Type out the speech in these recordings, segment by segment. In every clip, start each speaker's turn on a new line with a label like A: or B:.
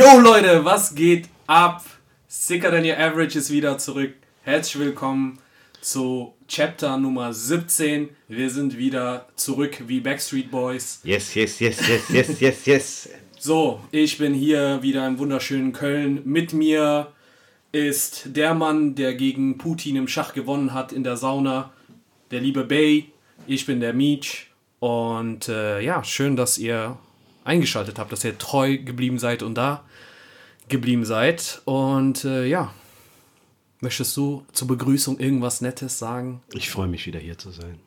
A: Yo Leute, was geht ab? Sicker Than Your Average ist wieder zurück. Herzlich willkommen zu Chapter Nummer 17. Wir sind wieder zurück wie Backstreet Boys.
B: Yes, yes, yes, yes, yes, yes, yes.
A: So, ich bin hier wieder im wunderschönen Köln. Mit mir ist der Mann, der gegen Putin im Schach gewonnen hat in der Sauna, der liebe Bay. Ich bin der Meech. Und äh, ja, schön, dass ihr eingeschaltet habt, dass ihr treu geblieben seid und da geblieben seid. Und äh, ja, möchtest du zur Begrüßung irgendwas Nettes sagen?
B: Ich freue mich wieder hier zu sein.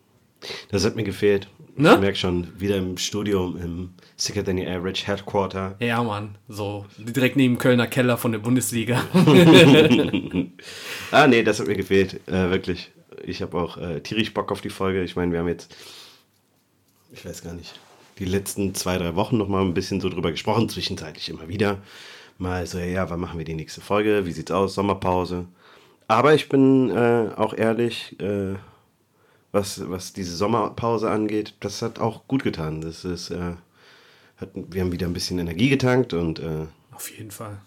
B: Das hat mir gefehlt.
A: Ne?
B: Ich merke schon, wieder im Studium im Sicker Than Average Headquarter.
A: Ja, Mann, so direkt neben Kölner Keller von der Bundesliga.
B: Ah, nee, das hat mir gefehlt. Äh, wirklich. Ich habe auch äh, tierisch Bock auf die Folge. Ich meine, wir haben jetzt, ich weiß gar nicht, die letzten zwei, drei Wochen noch mal ein bisschen so drüber gesprochen, zwischenzeitlich immer wieder. Mal so, ja, wann machen wir die nächste Folge? Wie sieht's aus? Sommerpause. Aber ich bin äh, auch ehrlich, äh, was, was diese Sommerpause angeht, das hat auch gut getan. Das ist, äh, hat, wir haben wieder ein bisschen Energie getankt und äh,
A: Auf jeden Fall.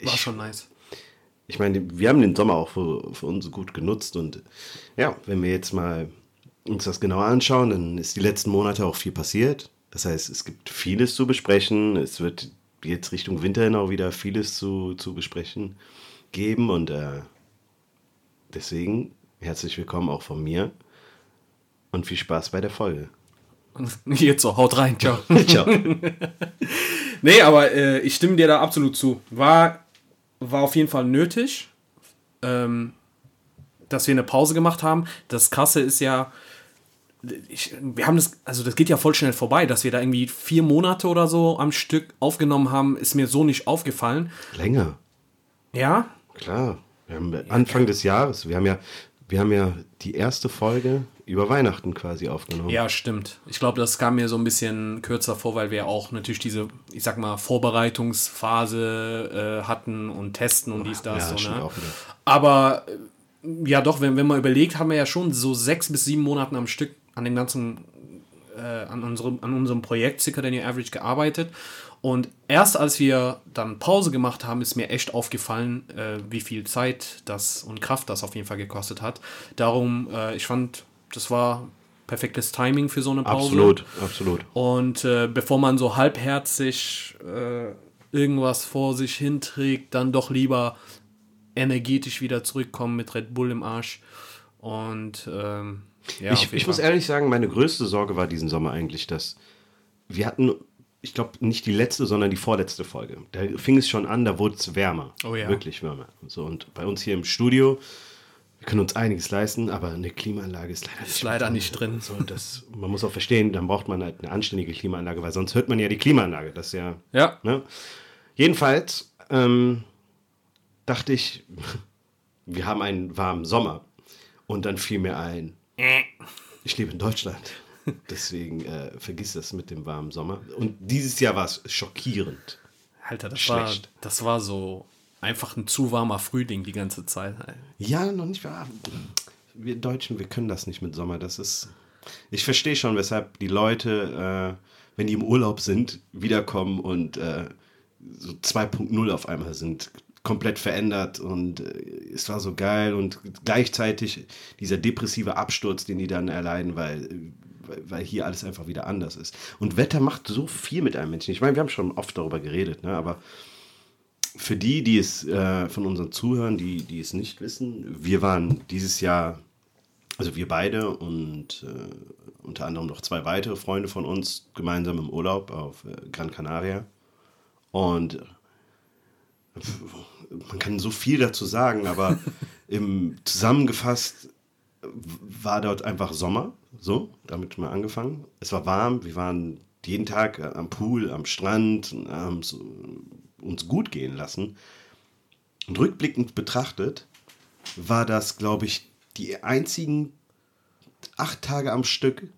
A: War
B: Ich-
A: schon nice.
B: ich meine, wir haben den Sommer auch für, für uns gut genutzt und ja, wenn wir jetzt mal uns das genauer anschauen, dann ist die letzten Monate auch viel passiert. Das heißt, es gibt vieles zu besprechen. Es wird jetzt Richtung Winter hin auch wieder vieles zu, zu besprechen geben und äh, deswegen herzlich willkommen auch von mir und viel Spaß bei der Folge.
A: Jetzt so, haut rein, ciao.
B: Ciao.
A: Nee, aber äh, ich stimme dir da absolut zu. War, war auf jeden Fall nötig, ähm, dass wir eine Pause gemacht haben. Das Krasse ist ja, ich, wir haben das, also das geht ja voll schnell vorbei, dass wir da irgendwie vier Monate oder so am Stück aufgenommen haben, ist mir so nicht aufgefallen.
B: Länger.
A: Ja,
B: Klar, wir haben Anfang des Jahres, wir haben ja, wir haben ja die erste Folge über Weihnachten quasi aufgenommen.
A: Ja, stimmt. Ich glaube, das kam mir so ein bisschen kürzer vor, weil wir auch natürlich diese, ich sag mal, Vorbereitungsphase äh, hatten und testen und dies, das.
B: Ja,
A: so, ne? Aber äh, ja, doch, wenn, wenn man überlegt, haben wir ja schon so sechs bis sieben Monaten am Stück an dem ganzen, äh, an, unserem, an unserem Projekt Sicker Than Your Average gearbeitet. Und erst als wir dann Pause gemacht haben, ist mir echt aufgefallen, äh, wie viel Zeit das und Kraft das auf jeden Fall gekostet hat. Darum, äh, ich fand, das war perfektes Timing für so eine Pause.
B: Absolut, absolut.
A: Und äh, bevor man so halbherzig äh, irgendwas vor sich hinträgt, dann doch lieber energetisch wieder zurückkommen mit Red Bull im Arsch. Und ähm, ja,
B: ich ich muss ehrlich sagen, meine größte Sorge war diesen Sommer eigentlich, dass wir hatten, ich glaube, nicht die letzte, sondern die vorletzte Folge. Da fing es schon an, da wurde es wärmer.
A: Oh ja.
B: Wirklich wärmer. Und, so, und bei uns hier im Studio, wir können uns einiges leisten, aber eine Klimaanlage ist leider
A: ist leider nicht drin.
B: So, das, man muss auch verstehen, dann braucht man halt eine anständige Klimaanlage, weil sonst hört man ja die Klimaanlage. Das ist ja.
A: Ja,
B: Ne? Jedenfalls ähm, dachte ich, wir haben einen warmen Sommer. Und dann fiel mir ein, ich lebe in Deutschland. Deswegen äh, vergiss das mit dem warmen Sommer. Und dieses Jahr war es schockierend.
A: Alter, das war,
B: Schlecht.
A: das war so einfach ein zu warmer Frühling die ganze Zeit.
B: Ja, noch nicht wahr. Wir Deutschen, wir können das nicht mit Sommer. Das ist. Ich verstehe schon, weshalb die Leute, äh, wenn die im Urlaub sind, wiederkommen und äh, so 2.0 auf einmal sind. Komplett verändert und äh, es war so geil und gleichzeitig dieser depressive Absturz, den die dann erleiden, weil, weil, hier alles einfach wieder anders ist. Und Wetter macht so viel mit einem Menschen. Ich meine, wir haben schon oft darüber geredet, ne? aber für die, die es äh, von unseren Zuhörern, die, die es nicht wissen, wir waren dieses Jahr, also wir beide und äh, unter anderem noch zwei weitere Freunde von uns gemeinsam im Urlaub auf äh, Gran Canaria. Und man kann so viel dazu sagen, aber im zusammengefasst war dort einfach Sommer, so, damit mal angefangen. Es war warm, wir waren jeden Tag am Pool, am Strand, haben äh, uns gut gehen lassen. Und rückblickend betrachtet war das, glaube ich, die einzigen acht Tage am Stück,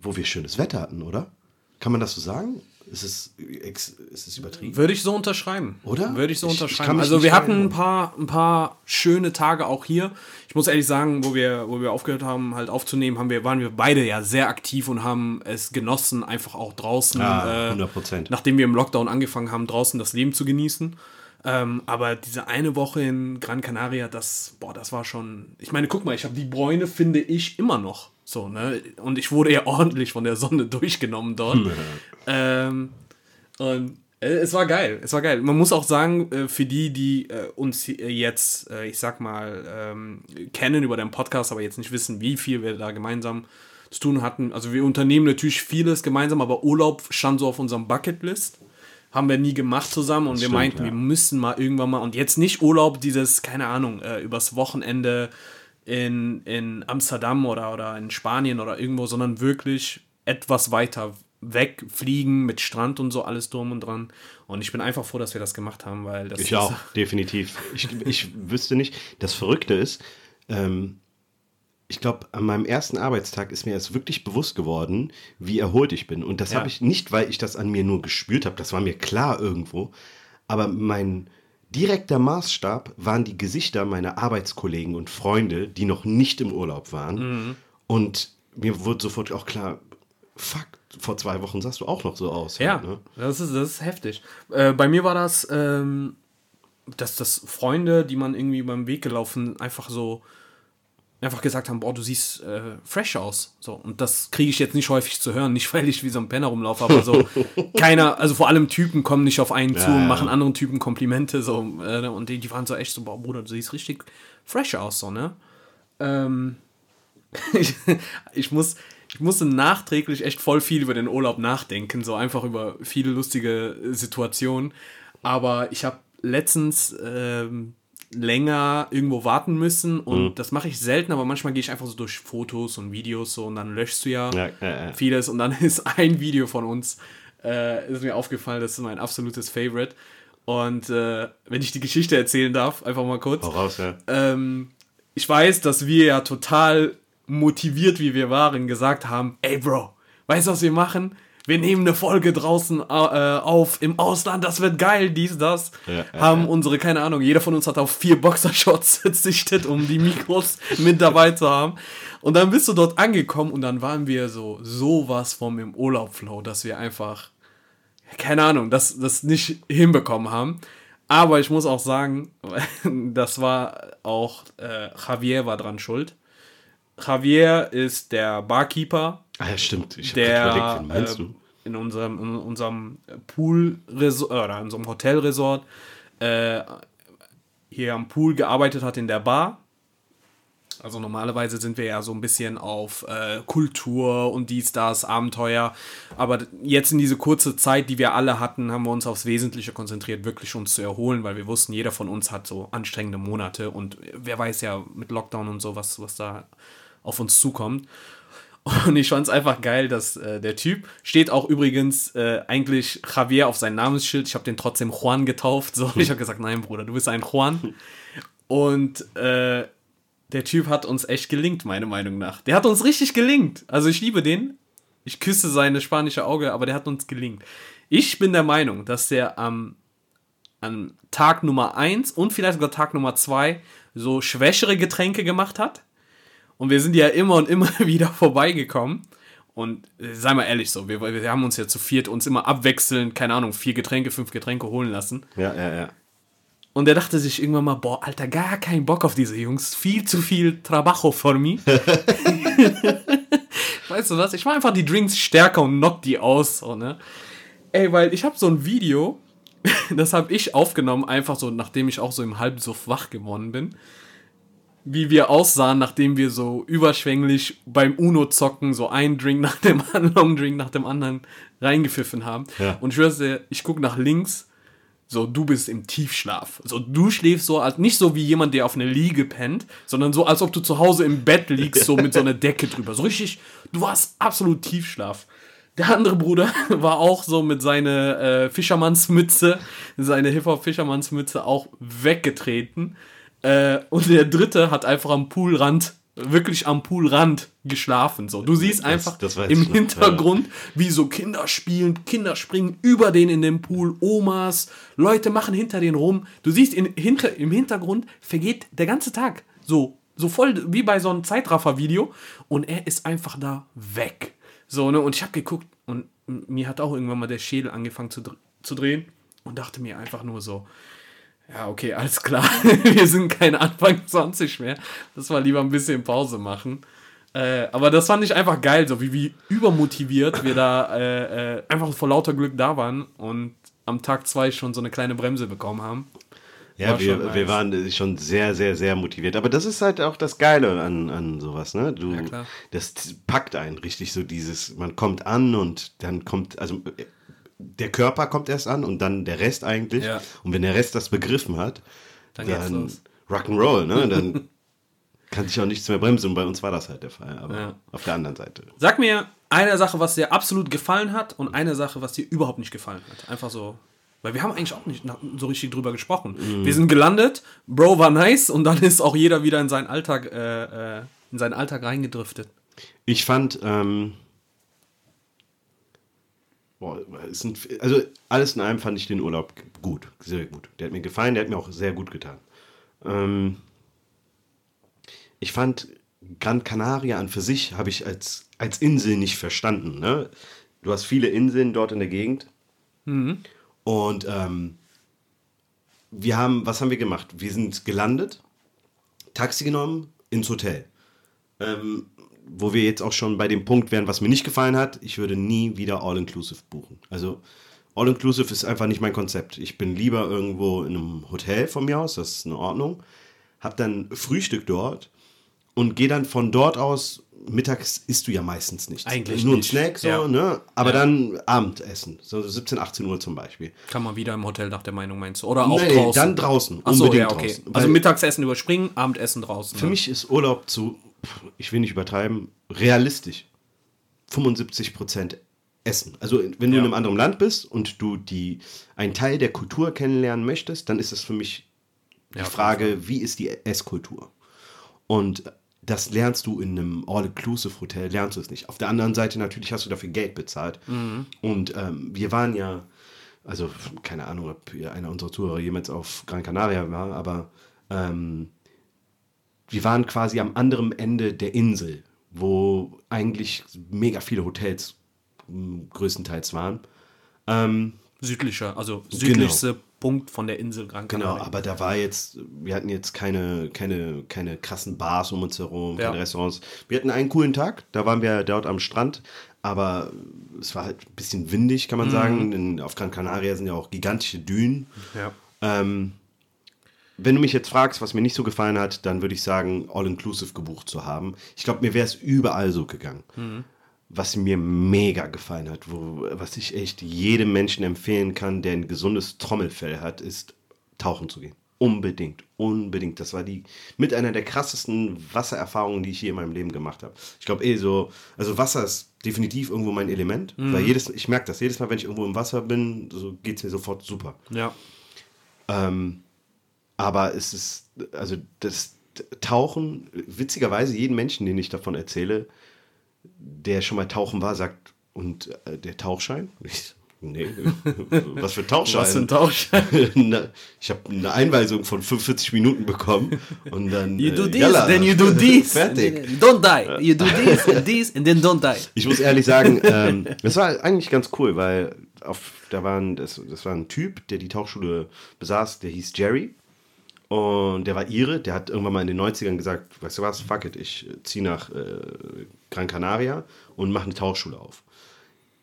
B: wo wir schönes Wetter hatten, oder? Kann man das so sagen? Ist es, ist es übertrieben?
A: Würde ich so unterschreiben.
B: Oder?
A: Würde ich so
B: Ich- ich
A: unterschreiben.
B: mich
A: also wir hatten ein paar, ein paar schöne Tage auch hier. Ich muss ehrlich sagen, wo wir, wo wir aufgehört haben, halt aufzunehmen, haben wir, waren wir beide ja sehr aktiv und haben es genossen, einfach auch draußen,
B: Ah,
A: äh,
B: 100%.
A: nachdem wir im Lockdown angefangen haben, draußen das Leben zu genießen. Ähm, aber diese eine Woche in Gran Canaria, das, boah, das war schon. Ich meine, guck mal, ich habe die Bräune, finde ich, immer noch. So, ne? Und ich wurde ja ordentlich von der Sonne durchgenommen dort. ähm, und äh, es war geil, es war geil. Man muss auch sagen, äh, für die, die äh, uns jetzt, ich sag mal, ähm, kennen über den Podcast, aber jetzt nicht wissen, wie viel wir da gemeinsam zu tun hatten. Also wir unternehmen natürlich vieles gemeinsam, aber Urlaub stand so auf unserem Bucketlist. Haben wir nie gemacht zusammen und wir
B: stimmt,
A: meinten,
B: ja.
A: wir müssen mal irgendwann mal und jetzt nicht Urlaub, dieses, keine Ahnung, übers Wochenende in, in Amsterdam oder, oder in Spanien oder irgendwo, sondern wirklich etwas weiter wegfliegen mit Strand und so alles drum und dran. Und ich bin einfach froh, dass wir das gemacht haben, weil das
B: Ich auch, definitiv. Ich, ich wüsste nicht. Das Verrückte ist, ähm, ich glaube, an meinem ersten Arbeitstag ist mir erst wirklich bewusst geworden, wie erholt ich bin. Und das
A: Ja.
B: habe ich nicht, weil ich das an mir nur gespürt habe, das war mir klar irgendwo. Aber mein direkter Maßstab waren die Gesichter meiner Arbeitskollegen und Freunde, die noch nicht im Urlaub waren.
A: Mhm.
B: Und mir wurde sofort auch klar, fuck, vor zwei Wochen sahst du auch noch so aus.
A: Ja,
B: halt, ne?
A: das, ist, das ist heftig. Äh, bei mir war das, ähm, dass das Freunde, die man irgendwie beim Weg gelaufen, einfach so einfach gesagt haben, boah, du siehst äh, fresh aus. So, und das kriege ich jetzt nicht häufig zu hören, nicht weil ich wie so ein Penner rumlaufe, aber so keiner, also vor allem Typen kommen nicht auf einen zu und
B: ja.
A: machen anderen Typen Komplimente so äh, und die, die waren so echt so, boah, Bruder, du siehst richtig fresh aus, so, ne? Ähm, ich, ich muss ich musste nachträglich echt voll viel über den Urlaub nachdenken, so einfach über viele lustige Situationen. Aber ich habe letztens ähm, länger irgendwo warten müssen und das mache ich selten, aber manchmal gehe ich einfach so durch Fotos und Videos so und dann löschst du ja,
B: Ja, ja, ja.
A: vieles und dann ist ein Video von uns, äh, ist mir aufgefallen, das ist mein absolutes Favorite. Und äh, wenn ich die Geschichte erzählen darf, einfach mal kurz.
B: Hau raus, ja.
A: Ähm, ich weiß, dass wir ja total motiviert, wie wir waren, gesagt haben, ey Bro, weißt du, was wir machen? Wir nehmen eine Folge draußen äh, auf im Ausland, das wird geil, dies, das.
B: Ja, ja,
A: haben unsere, keine Ahnung, jeder von uns hat auf vier Boxershorts verzichtet, um die Mikros mit dabei zu haben. Und dann bist du dort angekommen und dann waren wir so sowas vom im Urlaubflow, dass wir einfach, keine Ahnung, das, das nicht hinbekommen haben. Aber ich muss auch sagen, das war auch, äh, Javier war dran schuld. Javier ist der Barkeeper,
B: Ah ja, stimmt. Ich
A: der
B: überlegt, wen meinst
A: äh,
B: du?
A: In unserem, in unserem Pool oder in unserem Hotelresort äh, hier am Pool gearbeitet hat in der Bar. Also normalerweise sind wir ja so ein bisschen auf äh, Kultur und dies, das, Abenteuer. Aber jetzt in diese kurze Zeit, die wir alle hatten, haben wir uns aufs Wesentliche konzentriert, wirklich uns zu erholen, weil wir wussten, jeder von uns hat so anstrengende Monate und wer weiß ja mit Lockdown und so, was, was da auf uns zukommt. Und ich fand es einfach geil, dass äh, der Typ steht auch übrigens äh, eigentlich Javier auf sein Namensschild. Ich habe den trotzdem Juan getauft. So, ich habe gesagt, nein, Bruder, du bist ein Juan. Und äh, der Typ hat uns echt gelingt, meiner Meinung nach. Der hat uns richtig gelingt. Also ich liebe den. Ich küsse seine spanische Auge, aber der hat uns gelingt. Ich bin der Meinung, dass der am an Tag Nummer 1 und vielleicht sogar Tag Nummer 2 so schwächere Getränke gemacht hat. Und wir sind ja immer und immer wieder vorbeigekommen. Und äh, sei mal ehrlich so, wir, wir haben uns ja zu viert uns immer abwechselnd, keine Ahnung, vier Getränke, fünf Getränke holen lassen.
B: Ja, ja, ja.
A: Und er dachte sich irgendwann mal, boah, Alter, gar keinen Bock auf diese Jungs. Viel zu viel Trabajo for me. weißt du was? Ich mach einfach die Drinks stärker und knock die aus. So, ne? Ey, weil ich habe so ein Video, das habe ich aufgenommen, einfach so, nachdem ich auch so im Halbsuff wach geworden bin. Wie wir aussahen, nachdem wir so überschwänglich beim Uno-Zocken so einen Drink nach dem anderen, Drink nach dem anderen reingepfiffen haben.
B: Ja.
A: Und ich dir, ich gucke nach links, so, du bist im Tiefschlaf. So, du schläfst so, als nicht so wie jemand, der auf einer Liege pennt, sondern so, als ob du zu Hause im Bett liegst, so mit so einer Decke drüber. So richtig, du warst absolut Tiefschlaf. Der andere Bruder war auch so mit seiner äh, Fischermannsmütze, seine Hip-Hop-Fischermannsmütze auch weggetreten. Äh, und der dritte hat einfach am Poolrand wirklich am Poolrand geschlafen. So, du siehst einfach
B: das weiß
A: im Hintergrund, wie so Kinder spielen, Kinder springen über den in den Pool, Omas, Leute machen hinter den rum. Du siehst in, hinter, im Hintergrund vergeht der ganze Tag so, so voll wie bei so einem Zeitraffer-Video und er ist einfach da weg. So, ne? Und ich habe geguckt und mir hat auch irgendwann mal der Schädel angefangen zu, zu drehen und dachte mir einfach nur so, ja, okay, alles klar. Wir sind keine Anfang 20 mehr. Das war lieber ein bisschen Pause machen. Äh, aber das fand ich einfach geil, so wie, wie übermotiviert wir da äh, äh, einfach vor lauter Glück da waren und am Tag zwei schon so eine kleine Bremse bekommen haben.
B: Ja,
A: War
B: wir,
A: nice.
B: wir waren schon sehr, sehr, sehr motiviert. Aber das ist halt auch das Geile an, an sowas, ne? Du,
A: Ja, klar.
B: das packt einen richtig so dieses, man kommt an und dann kommt, also der Körper kommt erst an und dann der Rest eigentlich.
A: Ja.
B: Und wenn der Rest das begriffen hat,
A: Dann
B: dann. Rock'n'Roll, ne? Dann kann sich auch nichts mehr bremsen und bei uns war das halt der Fall. Aber
A: Ja.
B: auf der anderen Seite.
A: Sag mir eine Sache, was dir absolut gefallen hat und eine Sache, was dir überhaupt nicht gefallen hat. Einfach so. Weil wir haben eigentlich auch nicht so richtig drüber gesprochen. Wir sind gelandet, Bro war nice und dann ist auch jeder wieder in seinen Alltag, äh, äh, in seinen Alltag reingedriftet.
B: Ich fand, ähm, boah, es sind, also alles in allem fand ich den Urlaub gut, sehr gut. Der hat mir gefallen, der hat mir auch sehr gut getan. Ähm, ich fand Gran Canaria an für sich habe ich als, als Insel nicht verstanden. Ne? Du hast viele Inseln dort in der Gegend. Und ähm, wir haben, was haben wir gemacht? Wir sind gelandet, Taxi genommen, ins Hotel. Ähm, wo wir jetzt auch schon bei dem Punkt wären, was mir nicht gefallen hat, ich würde nie wieder All-Inclusive buchen. Also All-Inclusive ist einfach nicht mein Konzept. Ich bin lieber irgendwo in einem Hotel von mir aus, das ist in Ordnung. Hab dann Frühstück dort und gehe dann von dort aus, mittags isst du ja meistens nichts.
A: Eigentlich
B: Nur ein
A: nicht.
B: Snack, so,
A: Ja.
B: ne? Aber
A: Ja.
B: dann Abendessen, so 17, 18 Uhr zum Beispiel.
A: Kann man wieder im Hotel nach der Meinung meinst du? Oder auch
B: Nee,
A: draußen?
B: dann draußen,
A: Achso,
B: unbedingt
A: ja, okay.
B: draußen.
A: Also Mittagsessen überspringen, Abendessen draußen.
B: Für
A: ne?
B: mich ist Urlaub zu, ich will nicht übertreiben, realistisch. 75% Essen. Also wenn du
A: Ja.
B: in einem anderen Land bist und du die, einen Teil der Kultur kennenlernen möchtest, dann ist es für mich die
A: Ja,
B: Frage, wie ist die Esskultur? Und das lernst du in einem All-Inclusive-Hotel, lernst du es nicht. Auf der anderen Seite natürlich hast du dafür Geld bezahlt.
A: Mhm.
B: Und ähm, wir waren ja, also keine Ahnung, ob einer unserer Zuhörer jemals auf Gran Canaria war, aber ähm, wir waren quasi am anderen Ende der Insel, wo eigentlich mega viele Hotels m, größtenteils waren. Ähm,
A: Südlicher, also südlichste Punkt von der Insel Gran
B: Genau,
A: Canaria.
B: aber da war jetzt, wir hatten jetzt keine, keine, keine krassen Bars um uns herum,
A: Ja.
B: keine Restaurants. Wir hatten einen coolen Tag, da waren wir dort am Strand, aber es war halt ein bisschen windig, kann man
A: Mhm.
B: sagen. In, auf Gran Canaria sind ja auch gigantische Dünen.
A: Ja.
B: Ähm, wenn du mich jetzt fragst, was mir nicht so gefallen hat, dann würde ich sagen, All-Inclusive gebucht zu haben. Ich glaube, mir wäre es überall so gegangen. Was mir mega gefallen hat, wo, was ich echt jedem Menschen empfehlen kann, der ein gesundes Trommelfell hat, ist tauchen zu gehen. Unbedingt, unbedingt. Das war die mit einer der krassesten Wassererfahrungen, die ich je in meinem Leben gemacht habe. Ich glaube eh so, also Wasser ist definitiv irgendwo mein Element, weil jedes, ich merke das jedes Mal, wenn ich irgendwo im Wasser bin, so geht es mir sofort super.
A: ja.
B: Ähm, aber es ist, also das Tauchen, witzigerweise, jeden Menschen, den ich davon erzähle, der schon mal tauchen war, sagt, und äh, der Tauchschein? Ich, nee, was für Tauchschein?
A: Was für ein Tauschschein.
B: Na, ich habe eine Einweisung von 45 Minuten bekommen und dann.
A: You do
B: äh,
A: this,
B: yalla,
A: then you do this.
B: Fertig.
A: Don't die. You do this and this and then don't die.
B: Ich muss ehrlich sagen, ähm, das war eigentlich ganz cool, weil auf, da waren, das, das war ein Typ, der die Tauchschule besaß, der hieß Jerry. Und der war Ire, der hat irgendwann mal in den 90ern gesagt, weißt du was, fuck it, ich ziehe nach äh, Gran Canaria und mache eine Tauchschule auf.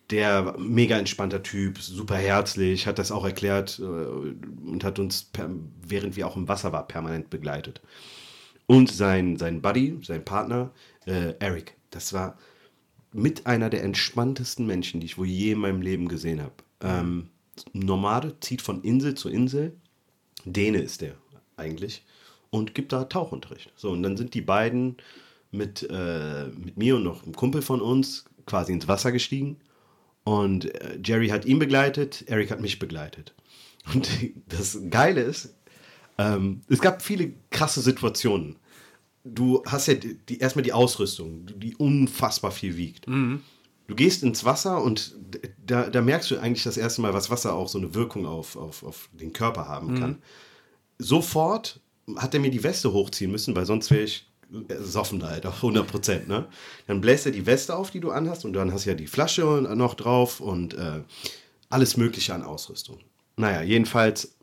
B: Der war mega entspannter Typ, super herzlich, hat das auch erklärt äh, und hat uns, während wir auch im Wasser waren, permanent begleitet. Und sein, sein Buddy, sein Partner, äh, Eric, das war mit einer der entspanntesten Menschen, die ich wohl je in meinem Leben gesehen habe. Ähm, Nomade, zieht von Insel zu Insel. Däne ist der eigentlich. Und gibt da Tauchunterricht. So, und dann sind die beiden mit, äh, mit mir und noch einem Kumpel von uns quasi ins Wasser gestiegen. Und äh, Jerry hat ihn begleitet, Eric hat mich begleitet. Und das Geile ist, ähm, es gab viele krasse Situationen du hast ja die, die, erstmal die Ausrüstung, die unfassbar viel wiegt.
A: Mhm.
B: Du gehst ins Wasser und da, da, merkst du eigentlich das erste Mal, was Wasser auch so eine Wirkung auf, auf, auf den Körper haben kann. Sofort hat er mir die Weste hochziehen müssen, weil sonst wäre ich soffen halt auf 100 Prozent. Ne? Dann bläst er die Weste auf, die du anhast und dann hast du ja die Flasche noch drauf und äh, alles Mögliche an Ausrüstung. Naja, jedenfalls,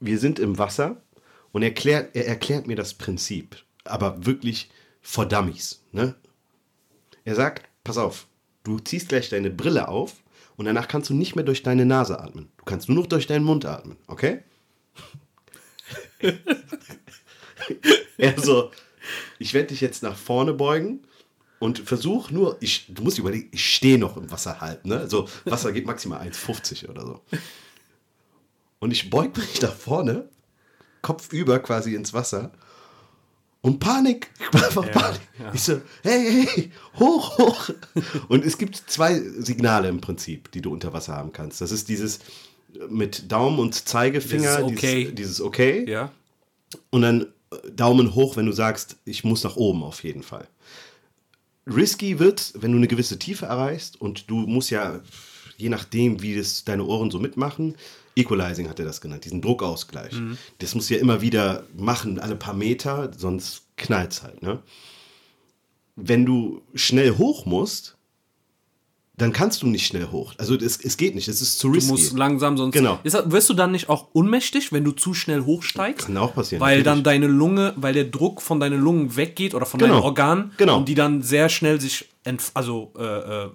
B: wir sind im Wasser und erklärt, er erklärt mir das Prinzip, aber wirklich vor Dummies. Ne? Er sagt, pass auf, du ziehst gleich deine Brille auf und danach kannst du nicht mehr durch deine Nase atmen. Du kannst nur noch durch deinen Mund atmen, okay? er so, ich werde dich jetzt nach vorne beugen und versuch nur, ich, du musst überlegen, ich stehe noch im Wasser halb, ne? Also Wasser geht maximal 1,50 oder so. Und ich beug mich nach vorne, Kopf über quasi ins Wasser und Panik. Einfach ja, Panik. Ja. Ich so, hey, hey, hoch, hoch. Und es gibt zwei Signale im Prinzip, die du unter Wasser haben kannst. Das ist dieses mit Daumen und Zeigefinger, dieses okay. Dieses, dieses okay.
A: Ja.
B: Und dann Daumen hoch, wenn du sagst, ich muss nach oben auf jeden Fall. Risky wird, wenn du eine gewisse Tiefe erreichst und du musst ja, je nachdem, wie das deine Ohren so mitmachen, Equalizing hat er das genannt, diesen Druckausgleich. Mhm. Das musst du ja immer wieder machen, alle paar Meter, sonst knallt es halt. Ne? Wenn du schnell hoch musst, dann kannst du nicht schnell hoch. Also es, es geht nicht, es ist zu risky. Du musst
A: langsam, sonst
B: genau.
A: Ist, wirst du dann nicht auch unmächtig, wenn du zu schnell hochsteigst?
B: Kann auch passieren.
A: Weil natürlich. dann deine Lunge, weil der Druck von deinen Lungen weggeht oder von genau. deinen Organen
B: genau.
A: und die dann sehr schnell sich also äh, äh,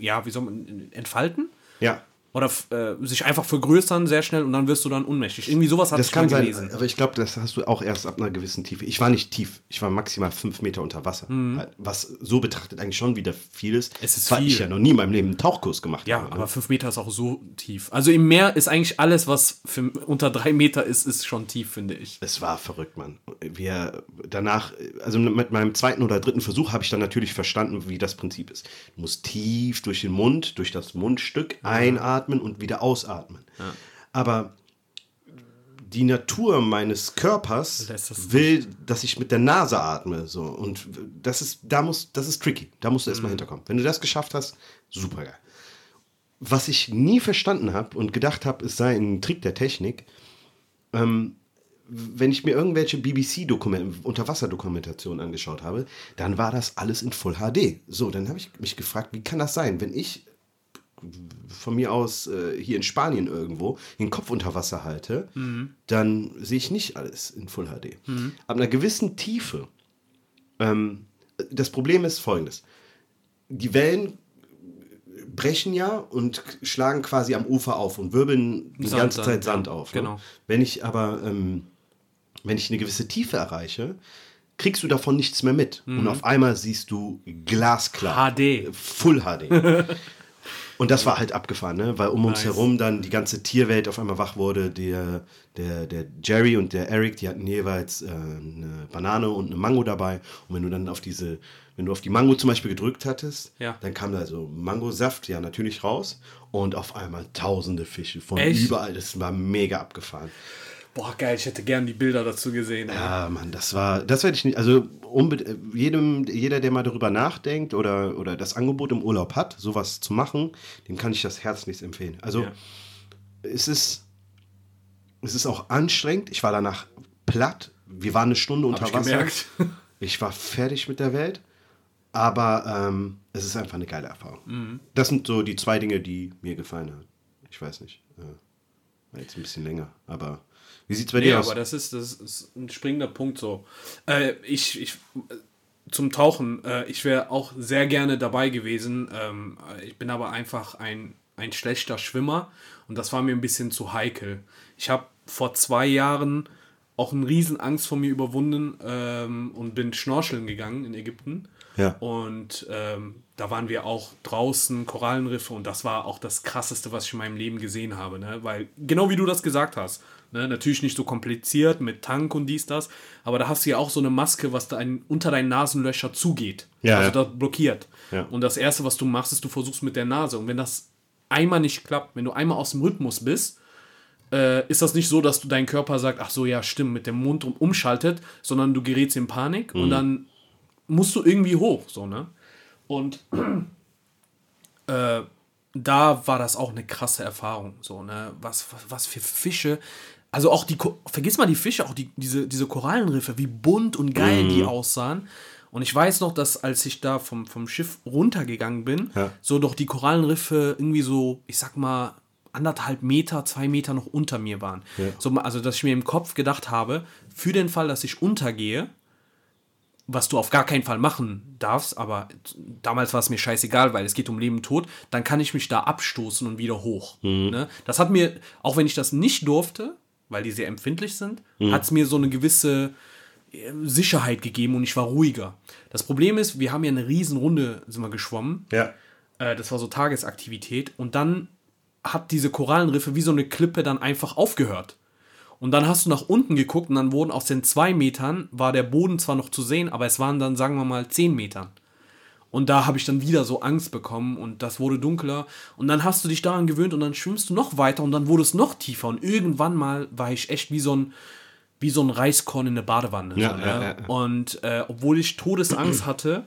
A: ja, wie soll man entfalten?
B: Ja
A: oder äh, sich einfach vergrößern sehr schnell und dann wirst du dann unmächtig. Irgendwie sowas hat
B: das kann sein, gelesen. Aber ich glaube, das hast du auch erst ab einer gewissen Tiefe. Ich war nicht tief, ich war maximal fünf Meter unter Wasser. Mhm. Was so betrachtet eigentlich schon wieder viel ist.
A: Es ist
B: weil
A: viel.
B: ich ja noch nie in meinem Leben einen Tauchkurs gemacht
A: ja, habe. Ja, aber fünf Meter ist auch so tief. Also im Meer ist eigentlich alles, was für unter drei Meter ist, ist schon tief, finde ich.
B: Es war verrückt, Mann. Wir danach, also mit meinem zweiten oder dritten Versuch habe ich dann natürlich verstanden, wie das Prinzip ist. Du musst tief durch den Mund, durch das Mundstück mhm. Einatmen und wieder ausatmen. Ja. Aber die Natur meines Körpers das will, dass ich mit der Nase atme. So. Und das ist, da muss, das ist tricky. Da musst du erstmal mhm. hinterkommen. Wenn du das geschafft hast, super geil. Was ich nie verstanden habe und gedacht habe, es sei ein Trick der Technik, ähm, wenn ich mir irgendwelche BBC-Unterwasser-Dokumentationen angeschaut habe, dann war das alles in Full HD. So, dann habe ich mich gefragt, wie kann das sein, wenn ich von mir aus äh, hier in Spanien irgendwo den Kopf unter Wasser halte, mhm. dann sehe ich nicht alles in Full HD. Mhm. Ab einer gewissen Tiefe. Ähm, das Problem ist folgendes. Die Wellen brechen ja und schlagen quasi am Ufer auf und wirbeln die Sand, ganze Zeit Sand, auf.
A: Ne? Genau.
B: Wenn ich aber, ähm, wenn ich eine gewisse Tiefe erreiche, kriegst du davon nichts mehr mit. Mhm. Und auf einmal siehst du glasklar.
A: HD.
B: Full HD. Und das war halt abgefahren, ne? weil um nice. uns herum dann die ganze Tierwelt auf einmal wach wurde. Der, der, der Jerry und der Eric, die hatten jeweils äh, eine Banane und eine Mango dabei. Und wenn du dann auf diese, wenn du auf die Mango zum Beispiel gedrückt hattest,
A: ja.
B: dann kam da so Mangosaft ja natürlich raus und auf einmal tausende Fische von
A: Echt?
B: überall. Das war mega abgefahren.
A: Boah, geil, ich hätte gern die Bilder dazu gesehen.
B: Ja, ey. Mann, das war, das werde ich nicht, also jedem, jeder, der mal darüber nachdenkt oder, oder das Angebot im Urlaub hat, sowas zu machen, dem kann ich das herzlichst empfehlen. Also ja. es ist, es ist auch anstrengend. Ich war danach platt. Wir waren eine Stunde unter
A: ich
B: Wasser.
A: Gemerkt.
B: Ich war fertig mit der Welt. Aber ähm, es ist einfach eine geile Erfahrung.
A: Mhm.
B: Das sind so die zwei Dinge, die mir gefallen haben. Ich weiß nicht. Äh, war jetzt ein bisschen länger, aber wie sieht es bei nee, dir aus?
A: aber das ist, das ist ein springender Punkt so. Äh, ich, ich, zum Tauchen, äh, ich wäre auch sehr gerne dabei gewesen. Ähm, ich bin aber einfach ein, ein schlechter Schwimmer und das war mir ein bisschen zu heikel. Ich habe vor zwei Jahren auch eine Riesenangst vor mir überwunden ähm, und bin schnorcheln gegangen in Ägypten.
B: Ja.
A: Und ähm, da waren wir auch draußen, Korallenriffe, und das war auch das krasseste, was ich in meinem Leben gesehen habe. Ne? Weil, genau wie du das gesagt hast, ne? natürlich nicht so kompliziert mit Tank und dies, das, aber da hast du ja auch so eine Maske, was da unter deinen Nasenlöcher zugeht.
B: Ja,
A: also
B: ja.
A: das blockiert.
B: Ja.
A: Und das Erste, was du machst, ist, du versuchst mit der Nase. Und wenn das einmal nicht klappt, wenn du einmal aus dem Rhythmus bist, äh, ist das nicht so, dass du dein Körper sagt, ach so, ja, stimmt, mit dem Mund um, umschaltet, sondern du gerätst in Panik und dann musst du irgendwie hoch, so, ne? Und äh, da war das auch eine krasse Erfahrung, so, ne? Was, was, was für Fische. Also auch die, vergiss mal die Fische, auch die, diese, diese Korallenriffe, wie bunt und geil die aussahen. Und ich weiß noch, dass als ich da vom, vom Schiff runtergegangen bin,
B: Ja.
A: so doch die Korallenriffe irgendwie so, ich sag mal, anderthalb Meter, zwei Meter noch unter mir waren. So, also, dass ich mir im Kopf gedacht habe, für den Fall, dass ich untergehe, was du auf gar keinen Fall machen darfst, aber damals war es mir scheißegal, weil es geht um Leben und Tod, dann kann ich mich da abstoßen und wieder hoch. Ne? Das hat mir, auch wenn ich das nicht durfte, weil die sehr empfindlich sind, hat es mir so eine gewisse äh, Sicherheit gegeben und ich war ruhiger. Das Problem ist, wir haben ja eine riesen Runde sind wir geschwommen.
B: Ja.
A: Äh, das war so Tagesaktivität. Und dann hat diese Korallenriffe wie so eine Klippe dann einfach aufgehört. Und dann hast du nach unten geguckt und dann wurden aus den zwei Metern, war der Boden zwar noch zu sehen, aber es waren dann, sagen wir mal, zehn Metern. Und da habe ich dann wieder so Angst bekommen und das wurde dunkler. Und dann hast du dich daran gewöhnt und dann schwimmst du noch weiter und dann wurde es noch tiefer. Und irgendwann mal war ich echt wie so ein, wie so ein Reiskorn in der Badewanne.
B: Ja,
A: so, ne?
B: ja, ja, ja.
A: Und äh, obwohl ich Todesangst hatte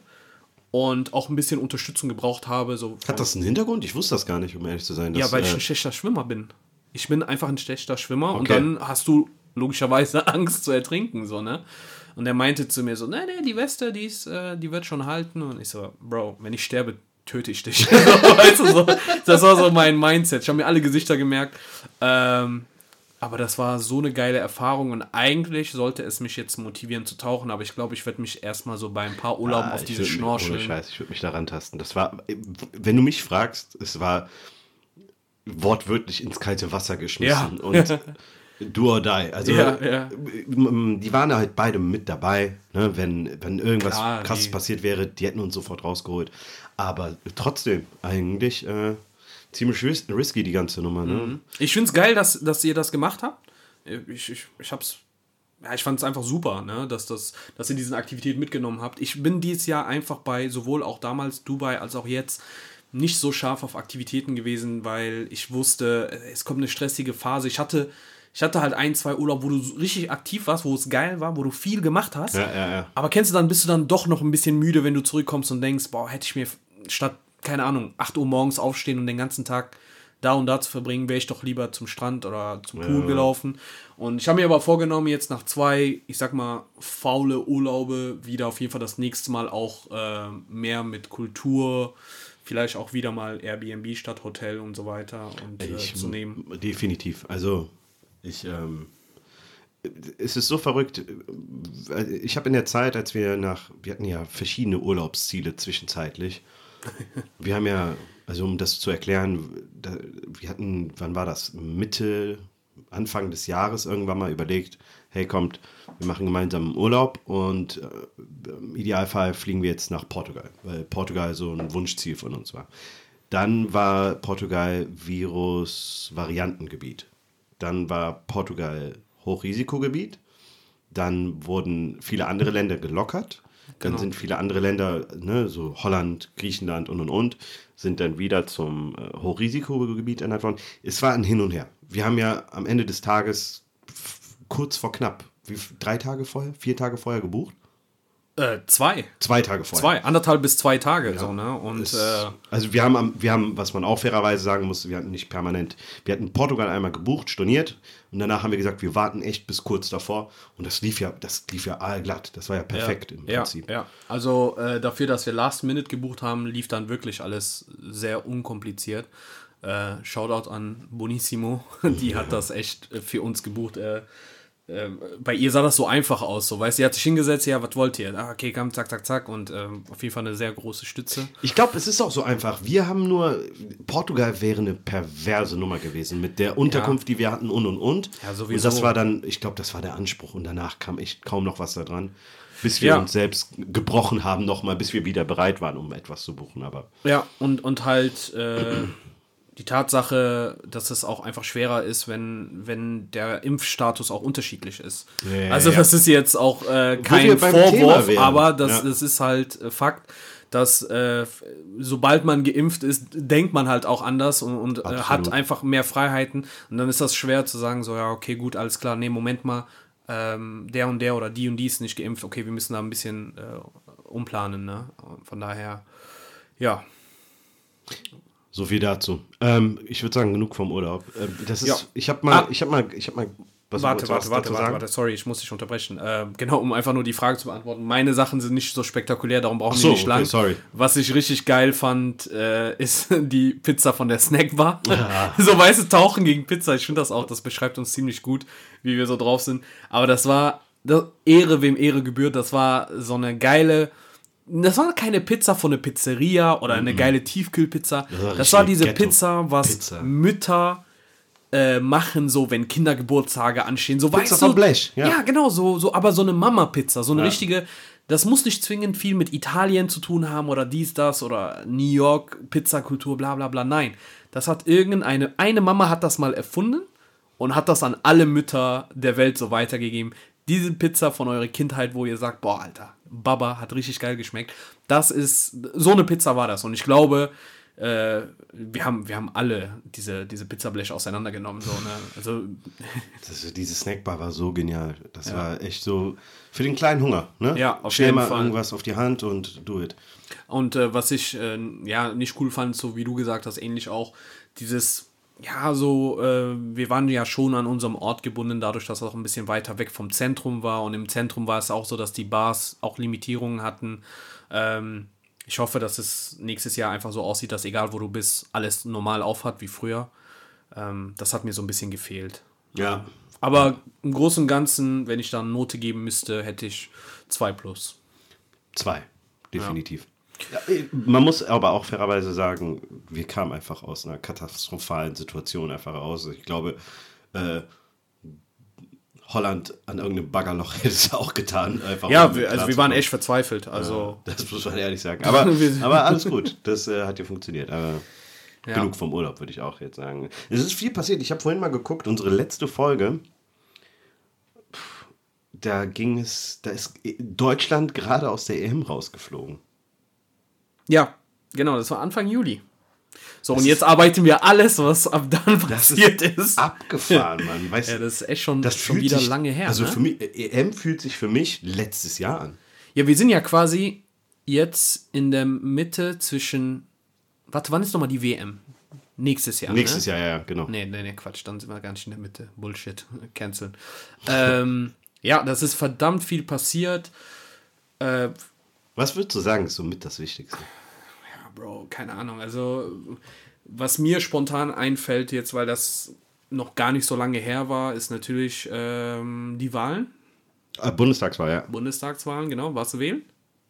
A: und auch ein bisschen Unterstützung gebraucht habe, so
B: Hat das einen Hintergrund? Ich wusste das gar nicht, um ehrlich zu sein.
A: ja,
B: dass,
A: weil ich
B: äh,
A: ein schlechter Schwimmer bin. Ich bin einfach ein schlechter Schwimmer und
B: Okay.
A: dann hast du logischerweise Angst zu ertrinken, so, ne? Und er meinte zu mir so, nee, nee, die Weste, die, ist, äh, die wird schon halten. Und ich so, Bro, wenn ich sterbe, töte ich dich. so, weißt du, so, das war so mein Mindset. Ich habe mir alle Gesichter gemerkt. Ähm, aber das war so eine geile Erfahrung und eigentlich sollte es mich jetzt motivieren zu tauchen, aber ich glaube, ich werde mich erstmal so bei ein paar Urlauben
B: Ah,
A: auf
B: würd mich- Ohne
A: Schnorcheln.
B: Scheiß, ich würde mich daran tasten. Das war, wenn du mich fragst, es war wortwörtlich ins kalte Wasser geschmissen.
A: Ja.
B: Und do or die. Also,
A: Ja, ja.
B: m- die waren halt beide mit dabei. Ne? Wenn, wenn irgendwas
A: Klar,
B: krasses
A: die-
B: passiert wäre, die hätten uns sofort rausgeholt. Aber trotzdem, eigentlich äh, ziemlich ris risky, die ganze Nummer. Ne?
A: Ich finde es geil, dass, dass ihr das gemacht habt. Ich, ich, ich hab's. Ja, ich fand es einfach super, ne, dass, das, dass ihr diesen Aktivität mitgenommen habt. Ich bin dieses Jahr einfach bei sowohl auch damals Dubai als auch jetzt nicht so scharf auf Aktivitäten gewesen, weil ich wusste, es kommt eine stressige Phase. Ich hatte, ich hatte halt ein, zwei Urlaub, wo du richtig aktiv warst, wo es geil war, wo du viel gemacht hast.
B: Ja, ja, ja.
A: Aber kennst du dann, bist du dann doch noch ein bisschen müde, wenn du zurückkommst und denkst, boah, hätte ich mir statt, keine Ahnung, 8 Uhr morgens aufstehen und den ganzen Tag da und da zu verbringen, wäre ich doch lieber zum Strand oder zum Pool gelaufen. Und ich habe mir aber vorgenommen, jetzt nach zwei, ich sag mal, faule Urlaube wieder auf jeden Fall das nächste Mal auch äh, mehr mit Kultur, vielleicht auch wieder mal Airbnb statt Hotel und so weiter und äh,
B: Ich,
A: zu nehmen.
B: Definitiv. Also, ich, ähm, es ist so verrückt. Ich habe in der Zeit, als wir nach, wir hatten ja verschiedene Urlaubsziele zwischenzeitlich. Wir haben ja, also um das zu erklären, wir hatten, wann war das? Mitte, Anfang des Jahres irgendwann mal überlegt, hey, kommt, wir machen gemeinsam einen Urlaub und äh, im Idealfall fliegen wir jetzt nach Portugal, weil Portugal so ein Wunschziel von uns war. Dann war Portugal Virus-Variantengebiet. Dann war Portugal Hochrisikogebiet. Dann wurden viele andere Länder gelockert. Dann sind viele andere Länder, ne, so Holland, Griechenland und und und, sind dann wieder zum äh, Hochrisikogebiet ernannt worden. Es war ein Hin und Her. Wir haben ja am Ende des Tages kurz vor knapp, wie, drei Tage vorher, vier Tage vorher gebucht?
A: Äh, zwei.
B: Zwei Tage vorher.
A: Zwei, anderthalb bis zwei Tage, so, ne? Und
B: Es-
A: äh,
B: also wir haben, am- wir haben, was man auch fairerweise sagen muss, wir hatten nicht permanent, wir hatten Portugal einmal gebucht, storniert und danach haben wir gesagt, wir warten echt bis kurz davor und das lief ja, das lief ja allglatt, das war ja perfekt im
A: ja,
B: Prinzip.
A: Ja, also äh, dafür, dass wir Last Minute gebucht haben, lief dann wirklich alles sehr unkompliziert. Äh, Shoutout an Bonissimo, die hat das echt äh, für uns gebucht. Äh, äh, bei ihr sah das so einfach aus, so weißt du, sie hat sich hingesetzt, ja, was wollt ihr? Ah, okay, komm, zack, zack, zack und ähm, auf jeden Fall eine sehr große Stütze.
B: Ich glaube, es ist auch so einfach. Wir haben nur, Portugal wäre eine perverse Nummer gewesen mit der Unterkunft, die wir hatten und und und.
A: Ja,
B: Und
A: sowieso.
B: das war dann, ich glaube, das war der Anspruch und danach kam echt kaum noch was da dran. Bis wir
A: Ja.
B: uns selbst gebrochen haben nochmal, bis wir wieder bereit waren, um etwas zu buchen. Aber
A: Ja, und, und halt äh, die Tatsache, dass es auch einfach schwerer ist, wenn, wenn der Impfstatus auch unterschiedlich ist.
B: Ja,
A: also
B: ja.
A: das ist jetzt auch äh, kein Vorwurf, aber das,
B: Ja.
A: das ist halt äh, Fakt, dass äh, sobald man geimpft ist, denkt man halt auch anders und, und äh, hat einfach mehr Freiheiten. Und dann ist das schwer zu sagen, so, ja, okay, gut, alles klar, nee, Moment mal, ähm, der und der oder die und die ist nicht geimpft, okay, wir müssen da ein bisschen äh, umplanen, ne? Von daher, ja.
B: So viel dazu. Ähm, ich würde sagen, genug vom Urlaub. Ähm, das ist, ja. ich habe mal, ah. ich habe mal, ich habe mal
A: was warte, warte, warte, warte, warte, sorry, ich muss dich unterbrechen. Äh, genau, um einfach nur die Frage zu beantworten. Meine Sachen sind nicht so spektakulär, darum brauchen so, wir nicht okay, lang. Sorry. Was ich richtig geil fand, äh, ist die Pizza von der Snackbar. Ja. so weiße Tauchen gegen Pizza. Ich finde das auch, das beschreibt uns ziemlich gut, wie wir so drauf sind. Aber das war Ehre, wem Ehre gebührt. Das war so eine geile. Das war keine Pizza von einer Pizzeria oder eine mm -mm. geile Tiefkühlpizza. Das war, das war diese Pizza, was Pizza. Mütter äh, machen, so wenn Kindergeburtstage anstehen. So Pizza weißt du, Blech, ja. ja. genau, so, so, aber so eine Mama-Pizza, so eine ja. richtige, das muss nicht zwingend viel mit Italien zu tun haben oder dies, das oder New York, Pizzakultur, bla bla bla. Nein. Das hat irgendeine, eine Mama hat das mal erfunden und hat das an alle Mütter der Welt so weitergegeben. Diese Pizza von eurer Kindheit, wo ihr sagt, boah, Alter, Baba hat richtig geil geschmeckt. Das ist, so eine Pizza war das. Und ich glaube, äh, wir, haben, wir haben alle diese, diese Pizzableche auseinandergenommen. So, ne? also,
B: das, diese Snackbar war so genial. Das ja. war echt so für den kleinen Hunger. Ne?
A: Ja,
B: auf Stell jeden mal Fall. irgendwas auf die Hand und do it.
A: Und äh, was ich äh, ja nicht cool fand, so wie du gesagt hast, ähnlich auch, dieses ja, so, äh, wir waren ja schon an unserem Ort gebunden, dadurch, dass es auch ein bisschen weiter weg vom Zentrum war. Und im Zentrum war es auch so, dass die Bars auch Limitierungen hatten. Ähm, ich hoffe, dass es nächstes Jahr einfach so aussieht, dass egal wo du bist, alles normal aufhat wie früher. Ähm, das hat mir so ein bisschen gefehlt.
B: Ja.
A: Aber im Großen und Ganzen, wenn ich da eine Note geben müsste, hätte ich 2 plus.
B: 2, definitiv. Ja. Man muss aber auch fairerweise sagen, wir kamen einfach aus einer katastrophalen Situation einfach raus. Ich glaube, äh, Holland an irgendeinem Baggerloch hätte es auch getan.
A: Ja, wir, also wir waren echt verzweifelt. Also.
B: Ja, das muss man ehrlich sagen. Aber, aber alles gut, das äh, hat ja funktioniert. Aber ja. genug vom Urlaub, würde ich auch jetzt sagen. Es ist viel passiert. Ich habe vorhin mal geguckt, unsere letzte Folge. Da ging es, da ist Deutschland gerade aus der EM rausgeflogen.
A: Ja, genau, das war Anfang Juli. So, das und jetzt arbeiten wir alles, was ab dann passiert ist, ist.
B: Abgefahren, Mann. Weißt,
A: ja, das ist echt schon, das schon wieder
B: sich,
A: lange her.
B: Also
A: ne?
B: für mich, EM fühlt sich für mich letztes Jahr an.
A: Ja, wir sind ja quasi jetzt in der Mitte zwischen. Warte, wann ist nochmal die WM? Nächstes Jahr.
B: Nächstes
A: ne?
B: Jahr, ja, genau.
A: Nee, nee, nee, Quatsch, dann sind wir gar nicht in der Mitte. Bullshit. Canceln. ähm, ja, das ist verdammt viel passiert. Äh,
B: Was würdest du sagen, ist somit das Wichtigste?
A: Bro, keine Ahnung. Also, was mir spontan einfällt jetzt, weil das noch gar nicht so lange her war, ist natürlich ähm, die Wahlen.
B: Ah, Bundestagswahl, ja.
A: Bundestagswahlen, genau. Warst du wählen?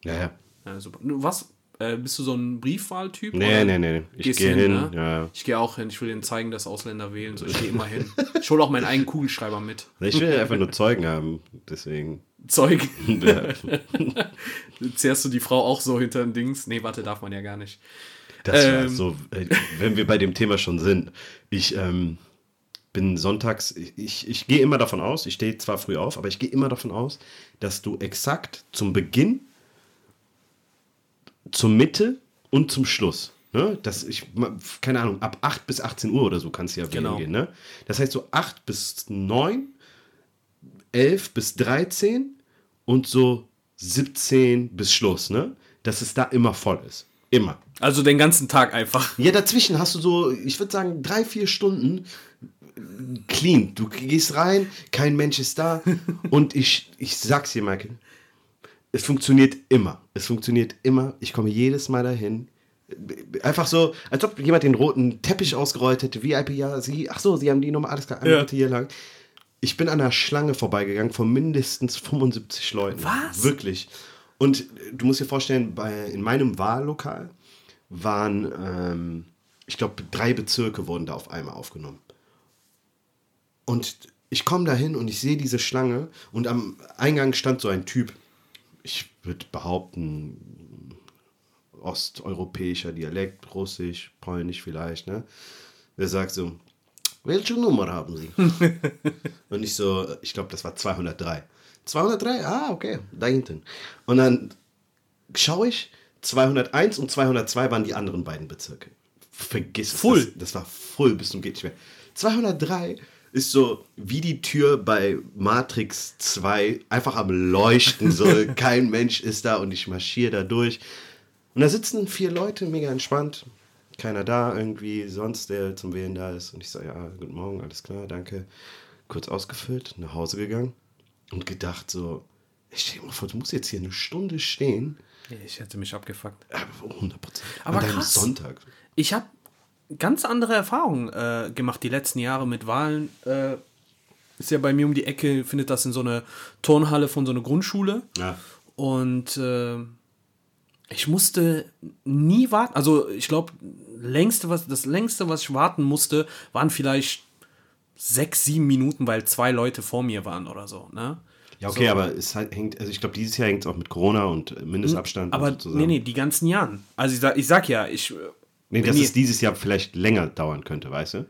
B: Ja, ja.
A: ja super. Was? Äh, bist du so ein Briefwahltyp?
B: Nee, nee, nee. Ich gehe hin. hin ne? ja.
A: Ich gehe auch hin. Ich will denen zeigen, dass Ausländer wählen. So, ich gehe immer hin. Ich hole auch meinen eigenen Kugelschreiber mit.
B: Ich will einfach nur Zeugen haben. Deswegen.
A: Zeugen? Ja. Zerrst du die Frau auch so hinter den Dings? Nee, warte, darf man ja gar nicht.
B: Das ähm, so, äh, wenn wir bei dem Thema schon sind. Ich ähm, bin sonntags, ich, ich, ich gehe immer davon aus, ich stehe zwar früh auf, aber ich gehe immer davon aus, dass du exakt zum Beginn, zur Mitte und zum Schluss, ne, dass ich, keine Ahnung, ab 8 bis 18 Uhr oder so kannst du ja wählen genau. gehen, ne? Das heißt so 8 bis 9, 11 bis 13 und so 17 bis Schluss, ne? Dass es da immer voll ist. Immer.
A: Also den ganzen Tag einfach.
B: Ja, dazwischen hast du so, ich würde sagen, drei, vier Stunden clean. Du gehst rein, kein Mensch ist da. und ich, ich sag's dir, Michael, es funktioniert immer. Es funktioniert immer. Ich komme jedes Mal dahin. Einfach so, als ob jemand den roten Teppich ausgerollt hätte. VIP, ja, sie, ach so, sie haben die Nummer, alles klar, ja. hier lang. Ich bin an einer Schlange vorbeigegangen von mindestens 75 Leuten.
A: Was?
B: Wirklich. Und du musst dir vorstellen, bei, in meinem Wahllokal waren, ähm, ich glaube, drei Bezirke wurden da auf einmal aufgenommen. Und ich komme da hin und ich sehe diese Schlange und am Eingang stand so ein Typ. Ich würde behaupten, osteuropäischer Dialekt, russisch, polnisch vielleicht, ne? Der sagt so, welche Nummer haben Sie? und ich so, ich glaube, das war 203. 203, ah, okay, da hinten. Und dann schaue ich, 201 und 202 waren die anderen beiden Bezirke. Vergiss es.
A: Full.
B: Das, das war voll bis zum geht nicht mehr. 203 ist so wie die Tür bei Matrix 2 einfach am Leuchten. So, kein Mensch ist da und ich marschiere da durch. Und da sitzen vier Leute, mega entspannt. Keiner da irgendwie, sonst der zum Wählen da ist. Und ich sage, ja, guten Morgen, alles klar, danke. Kurz ausgefüllt, nach Hause gegangen und gedacht so, ich dir mal vor, du musst jetzt hier eine Stunde stehen.
A: Ich hätte mich abgefuckt.
B: Aber 100 Prozent.
A: Aber
B: An
A: krass.
B: Sonntag.
A: Ich habe ganz andere Erfahrungen äh, gemacht die letzten Jahre mit Wahlen. Äh, ist ja bei mir um die Ecke, findet das in so einer Turnhalle von so einer Grundschule.
B: Ja.
A: Und äh, ich musste nie warten. Also ich glaube, längste, was, das längste, was ich warten musste, waren vielleicht sechs, sieben Minuten, weil zwei Leute vor mir waren oder so. Ne?
B: Ja, okay, aber es hängt, also ich glaube, dieses Jahr hängt es auch mit Corona und äh, Mindestabstand
A: Aber
B: und so
A: nee, nee, die ganzen Jahren. Also ich sag, ich sag ja, ich.
B: Nee, dass es dieses Jahr vielleicht länger dauern könnte, weißt du?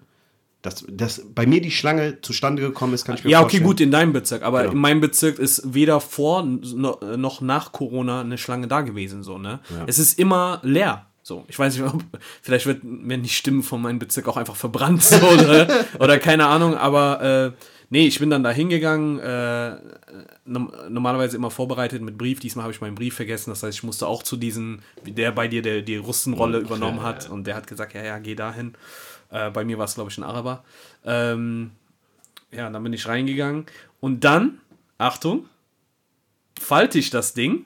B: Dass, dass bei mir die Schlange zustande gekommen ist, kann ich mir
A: Ja, okay,
B: vorstellen.
A: gut, in deinem Bezirk. Aber
B: Genau.
A: in meinem Bezirk ist weder vor no- noch nach Corona eine Schlange da gewesen. So, ne? Es ist immer leer. So, ich weiß nicht, ob, vielleicht wird, werden die Stimmen von meinem Bezirk auch einfach verbrannt so, oder, oder keine Ahnung, aber äh, nee, ich bin dann da hingegangen, äh, normalerweise immer vorbereitet mit Brief. Diesmal habe ich meinen Brief vergessen, das heißt, ich musste auch zu diesem, der bei dir der, die Russenrolle übernommen
B: ja,
A: hat und der hat gesagt, ja, ja, geh dahin. Äh, bei mir war es, glaube ich, ein Araber. Ähm, ja, dann bin ich reingegangen. Und dann, Achtung, falte ich das Ding.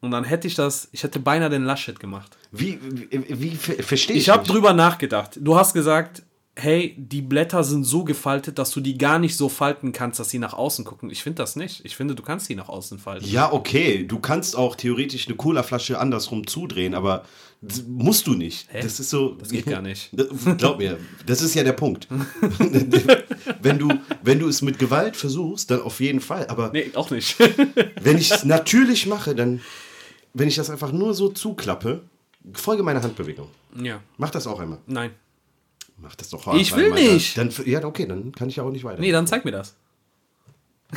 A: Und dann hätte ich das, ich hätte beinahe den Laschet gemacht.
B: Wie, wie, wie ver- verstehe ich
A: Ich habe drüber nachgedacht. Du hast gesagt, hey, die Blätter sind so gefaltet, dass du die gar nicht so falten kannst, dass sie nach außen gucken. Ich finde das nicht. Ich finde, du kannst die nach außen falten.
B: Ja, okay, du kannst auch theoretisch eine Colaflasche andersrum zudrehen, aber musst du nicht. Das ist so.
A: Das geht gar nicht.
B: Glaub mir, das ist ja der Punkt. wenn, du, wenn du es mit Gewalt versuchst, dann auf jeden Fall. Aber
A: Nee, auch nicht.
B: wenn ich es natürlich mache, dann, wenn ich das einfach nur so zuklappe, folge meiner Handbewegung.
A: ja,
B: Mach das auch einmal.
A: nein.
B: Mach das doch
A: Ich will
B: einmal.
A: nicht.
B: Dann, ja, okay, dann kann ich ja auch nicht weiter.
A: Nee, dann zeig mir das.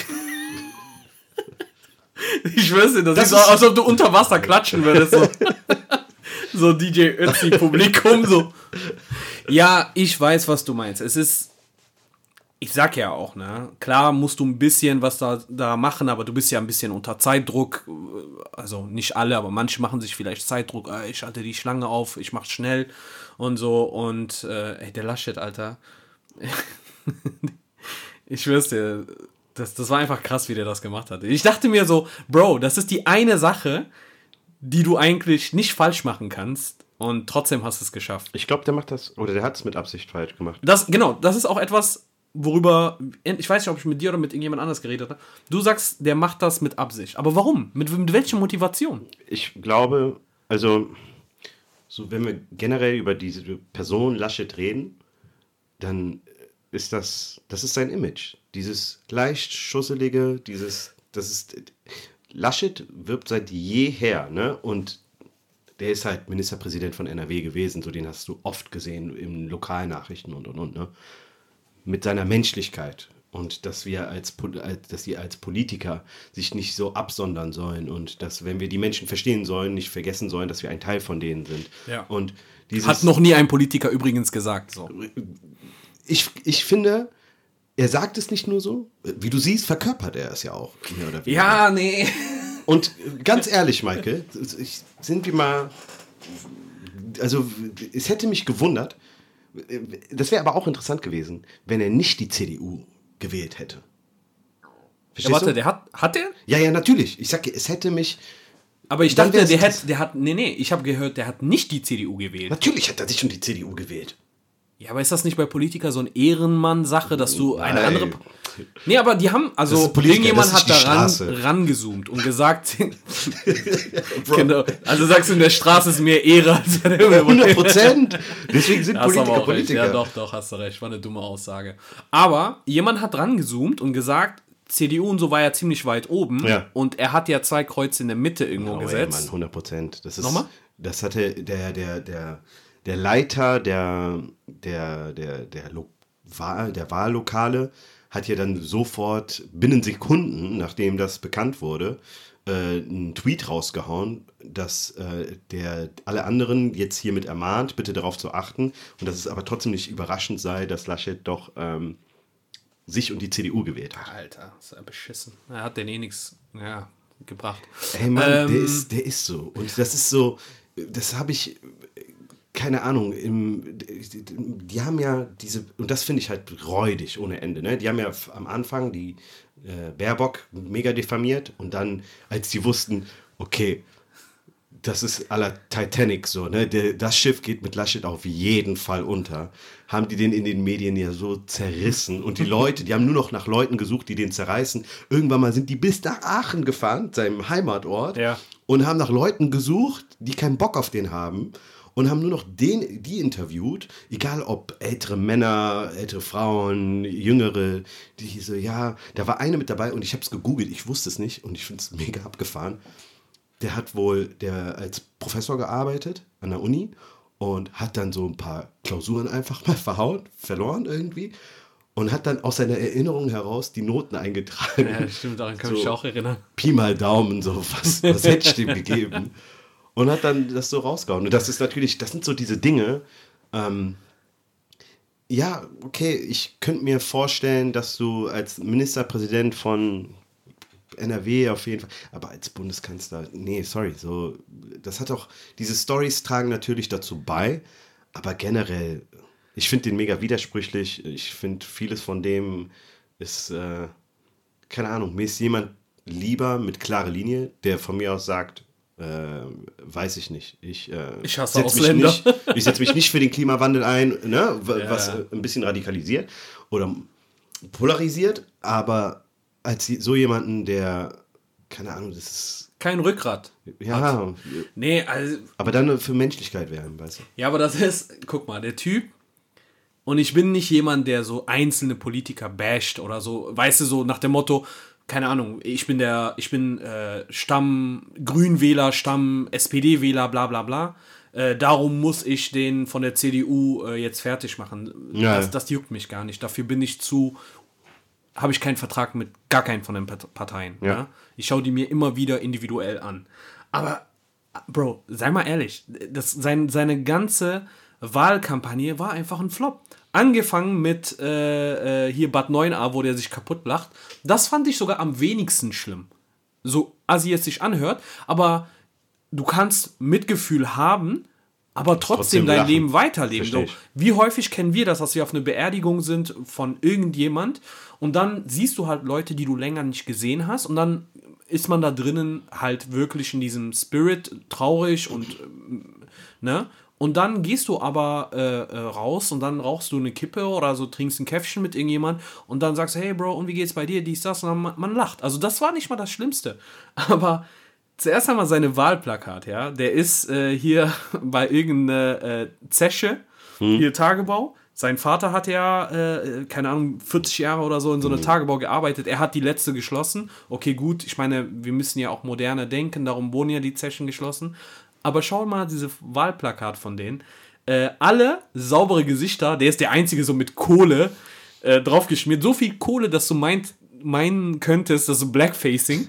A: ich schwör's dir, das,
B: Das
A: ist so,
B: ist-
A: als ob du unter Wasser klatschen würdest. So, so DJ Ötzi Publikum, so. Ja, ich weiß, was du meinst. Es ist, ich sag ja auch, ne, klar musst du ein bisschen was da, da machen, aber du bist ja ein bisschen unter Zeitdruck. Also nicht alle, aber manche machen sich vielleicht Zeitdruck. Ah, Ich halte die Schlange auf, ich mach's schnell und so. Und äh, ey, der Laschet, Alter. Ich schwör's dir, das, das war einfach krass, wie der das gemacht hat. Ich dachte mir so, Bro, das ist die eine Sache, die du eigentlich nicht falsch machen kannst und trotzdem hast du es geschafft.
B: Ich glaube, der macht das, oder der hat es mit Absicht falsch gemacht.
A: Das, genau, das ist auch etwas, worüber, ich weiß nicht, ob ich mit dir oder mit irgendjemand anders geredet habe. Du sagst, der macht das mit Absicht. Aber warum? Mit, mit welcher Motivation?
B: Ich glaube, also, so wenn wir generell über diese Person Laschet reden, dann ist das, das ist sein Image. Dieses leicht schusselige, dieses, das ist, Laschet wirbt seit jeher, ne? Und der ist halt Ministerpräsident von NRW gewesen, so den hast du oft gesehen in Lokalnachrichten und und und, ne? Mit seiner Menschlichkeit und dass wir als, dass sie als Politiker sich nicht so absondern sollen und dass, wenn wir die Menschen verstehen sollen, nicht vergessen sollen, dass wir ein Teil von denen sind.
A: Ja.
B: Und dieses,
A: Hat noch nie ein Politiker übrigens gesagt. So.
B: ich, ich finde, er sagt es nicht nur so, wie du siehst, verkörpert er es ja auch. Mehr oder weniger.
A: Ja, nee.
B: Und ganz ehrlich, Michael, ich, sind wir mal. Also, es hätte mich gewundert, das wäre aber auch interessant gewesen, wenn er nicht die CDU gewählt hätte.
A: Ja,
B: Verstehst
A: warte,
B: du?
A: der hat, hat der?
B: Ja, ja, natürlich. Ich sage, es hätte mich.
A: Aber ich dachte, der hat, der hat, nee, nee, ich habe gehört, der hat nicht die CDU gewählt.
B: Natürlich hat er sich schon die CDU gewählt.
A: Ja, aber ist das nicht bei Politikern so ein Ehrenmann-Sache, dass du eine
B: Nein.
A: andere. Nee, aber die haben,
B: Das
A: also irgendjemand
B: das
A: hat daran
B: Straße.
A: rangezoomt und gesagt, genau, also sagst du, in der Straße ist mehr Ehre als
B: 100 Prozent. Deswegen sind
A: aber
B: Politiker
A: auch recht.
B: Politiker.
A: Ja, doch, doch, hast du recht. War eine dumme Aussage. Aber jemand hat rangezoomt und gesagt, CDU und so war ja ziemlich weit oben.
B: Ja.
A: Und er hat ja zwei Kreuze in der Mitte irgendwo
B: Oh, ey,
A: gesetzt.
B: Mann, 100 Prozent. Das ist,
A: Nochmal?
B: Das hatte der, der, der, der Leiter der, der, der, der, Lo Wahl, der Wahllokale hat ja dann sofort binnen Sekunden, nachdem das bekannt wurde, äh, einen Tweet rausgehauen, dass äh, der alle anderen jetzt hiermit ermahnt, bitte darauf zu achten und dass es aber trotzdem nicht überraschend sei, dass Laschet doch ähm, sich und die CDU gewählt hat.
A: Alter, ist ja beschissen. Er hat den eh nichts ja, gebracht.
B: Ey Mann, der,
A: Ähm,
B: ist, der ist so. Und das ist so, das habe ich, keine Ahnung, im, die haben ja diese, und das finde ich halt räudig ohne Ende, ne? Die haben ja am Anfang die äh, Baerbock mega diffamiert und dann, als die wussten, okay, das ist aller Titanic so, ne? Der, das Schiff geht mit Laschet auf jeden Fall unter. Haben die den in den Medien ja so zerrissen. Und die Leute, die haben nur noch nach Leuten gesucht, die den zerreißen. Irgendwann mal sind die bis nach Aachen gefahren, seinem Heimatort,
A: Ja.
B: und haben nach Leuten gesucht, die keinen Bock auf den haben. Und haben nur noch den, die interviewt, egal ob ältere Männer, ältere Frauen, jüngere, die so, ja, da war eine mit dabei und ich habe es gegoogelt, ich wusste es nicht und ich finde es mega abgefahren der hat wohl der als Professor gearbeitet an der Uni und hat dann so ein paar Klausuren einfach mal verhauen, verloren irgendwie und hat dann aus seiner Erinnerung heraus die Noten eingetragen.
A: Ja, stimmt, daran kann ich mich auch erinnern.
B: Pi mal Daumen, so, was, was hätte ich dem gegeben? Und hat dann das so rausgehauen. Und das ist natürlich, das sind so diese Dinge, ähm, ja, okay, ich könnte mir vorstellen, dass du als Ministerpräsident von NRW auf jeden Fall, aber als Bundeskanzler, nee, sorry, so, das hat auch, diese Stories tragen natürlich dazu bei, aber generell, ich finde den mega widersprüchlich, ich finde vieles von dem ist, äh, keine Ahnung, mir ist jemand lieber mit klarer Linie, der von mir aus sagt, äh, weiß ich nicht. Ich, äh,
A: Ich hasse
B: setz mich
A: Ausländer.
B: Nicht, ich setze mich nicht für den Klimawandel ein, ne,
A: Ja.
B: was äh, ein bisschen radikalisiert oder polarisiert, aber als so jemanden, der, keine Ahnung, das ist,
A: Kein Rückgrat.
B: ja,
A: Nee, also,
B: aber dann für Menschlichkeit werden, weißt du.
A: ja, aber das ist, guck mal, der Typ, und ich bin nicht jemand, der so einzelne Politiker basht oder so, weißt du, so nach dem Motto, keine Ahnung, ich bin der, ich bin äh, Stamm Grünwähler, Stamm SPD-Wähler, bla bla bla. Äh, darum muss ich den von der CDU äh, jetzt fertig machen.
B: Ja.
A: Das, das juckt mich gar nicht. Dafür bin ich zu, habe ich keinen Vertrag mit gar keinen von den Parteien. Ja.
B: Ja.
A: Ich schaue die mir immer wieder individuell an. Aber, Bro, sei mal ehrlich, das, sein, seine ganze Wahlkampagne war einfach ein Flop. Angefangen mit äh, äh, hier Bad 9a, wo der sich kaputt lacht. Das fand ich sogar am wenigsten schlimm. So assi es sich anhört, aber du kannst Mitgefühl haben, aber trotzdem,
B: Trotzdem
A: dein
B: lachen.
A: Leben weiterleben. So, wie häufig kennen wir das, dass wir auf eine Beerdigung sind von irgendjemand und dann siehst du halt Leute, die du länger nicht gesehen hast und dann ist man da drinnen halt wirklich in diesem Spirit traurig und ähm, ne? Und dann gehst du aber äh, äh, raus und dann rauchst du eine Kippe oder so trinkst ein Käffchen mit irgendjemand und dann sagst du, hey Bro, und wie geht's bei dir, dies, das, und dann man, man lacht. Also das war nicht mal das Schlimmste. Aber zuerst einmal seine Wahlplakat, ja, der ist äh, hier bei irgendeiner äh, Zeche, hier Tagebau. Sein Vater hat ja, äh, keine Ahnung, 40 Jahre oder so in so einem Tagebau gearbeitet. Er hat die letzte geschlossen. Okay, gut, ich meine, wir müssen ja auch moderner denken, darum wurden ja die Zechen geschlossen. Aber schau mal diese Wahlplakat von denen. Äh, alle saubere Gesichter, der ist der einzige so mit Kohle äh, draufgeschmiert. So viel Kohle, dass du meint, meinen könntest, dass so Blackfacing.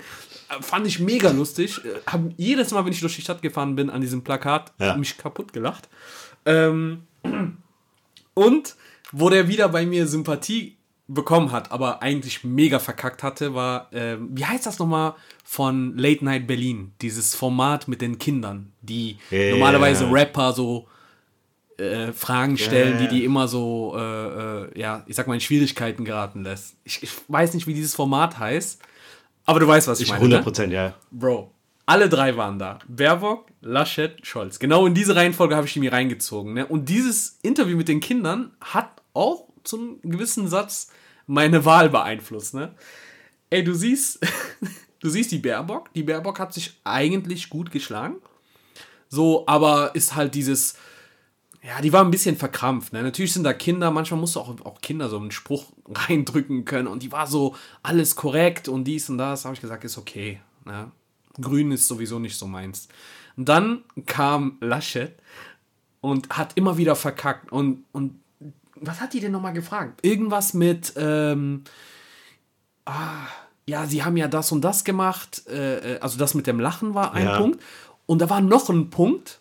A: Äh, Fand ich mega lustig. Äh, Hab jedes Mal, wenn ich durch die Stadt gefahren bin, an diesem Plakat
B: Ja.
A: mich kaputt gelacht. Ähm, und wo der wieder bei mir Sympathie bekommen hat, aber eigentlich mega verkackt hatte, war, ähm, wie heißt das nochmal von Late Night Berlin? Dieses Format mit den Kindern, die
B: Ja.
A: normalerweise Rapper so äh, Fragen stellen,
B: Ja.
A: die die immer so, äh, äh, ja, ich sag mal, in Schwierigkeiten geraten lässt. Ich, ich weiß nicht, wie dieses Format heißt, aber du weißt, was ich,
B: Ich
A: meine.
B: 100
A: Ne?
B: Prozent, ja.
A: Bro, alle drei waren da. Baerbock, Laschet, Scholz. Genau in diese Reihenfolge habe ich die mir reingezogen. Ne? Und dieses Interview mit den Kindern hat auch zu einem gewissen Satz meine Wahl beeinflusst. Ne? Ey, du siehst, du siehst die Baerbock. Die Baerbock hat sich eigentlich gut geschlagen. So, aber ist halt dieses, ja, die war ein bisschen verkrampft. Ne? Natürlich sind da Kinder, manchmal musst du auch, auch Kinder so einen Spruch reindrücken können und die war so alles korrekt und dies und das. habe ich gesagt, ist okay. Ne? Grün ist sowieso nicht so meins. Und dann kam Laschet und hat immer wieder verkackt. Und, und was hat die denn nochmal gefragt? Irgendwas mit, ähm, ah, ja, sie haben ja das und das gemacht. Äh, äh, also das mit dem Lachen war ein
B: Ja.
A: Punkt. Und da war noch ein Punkt.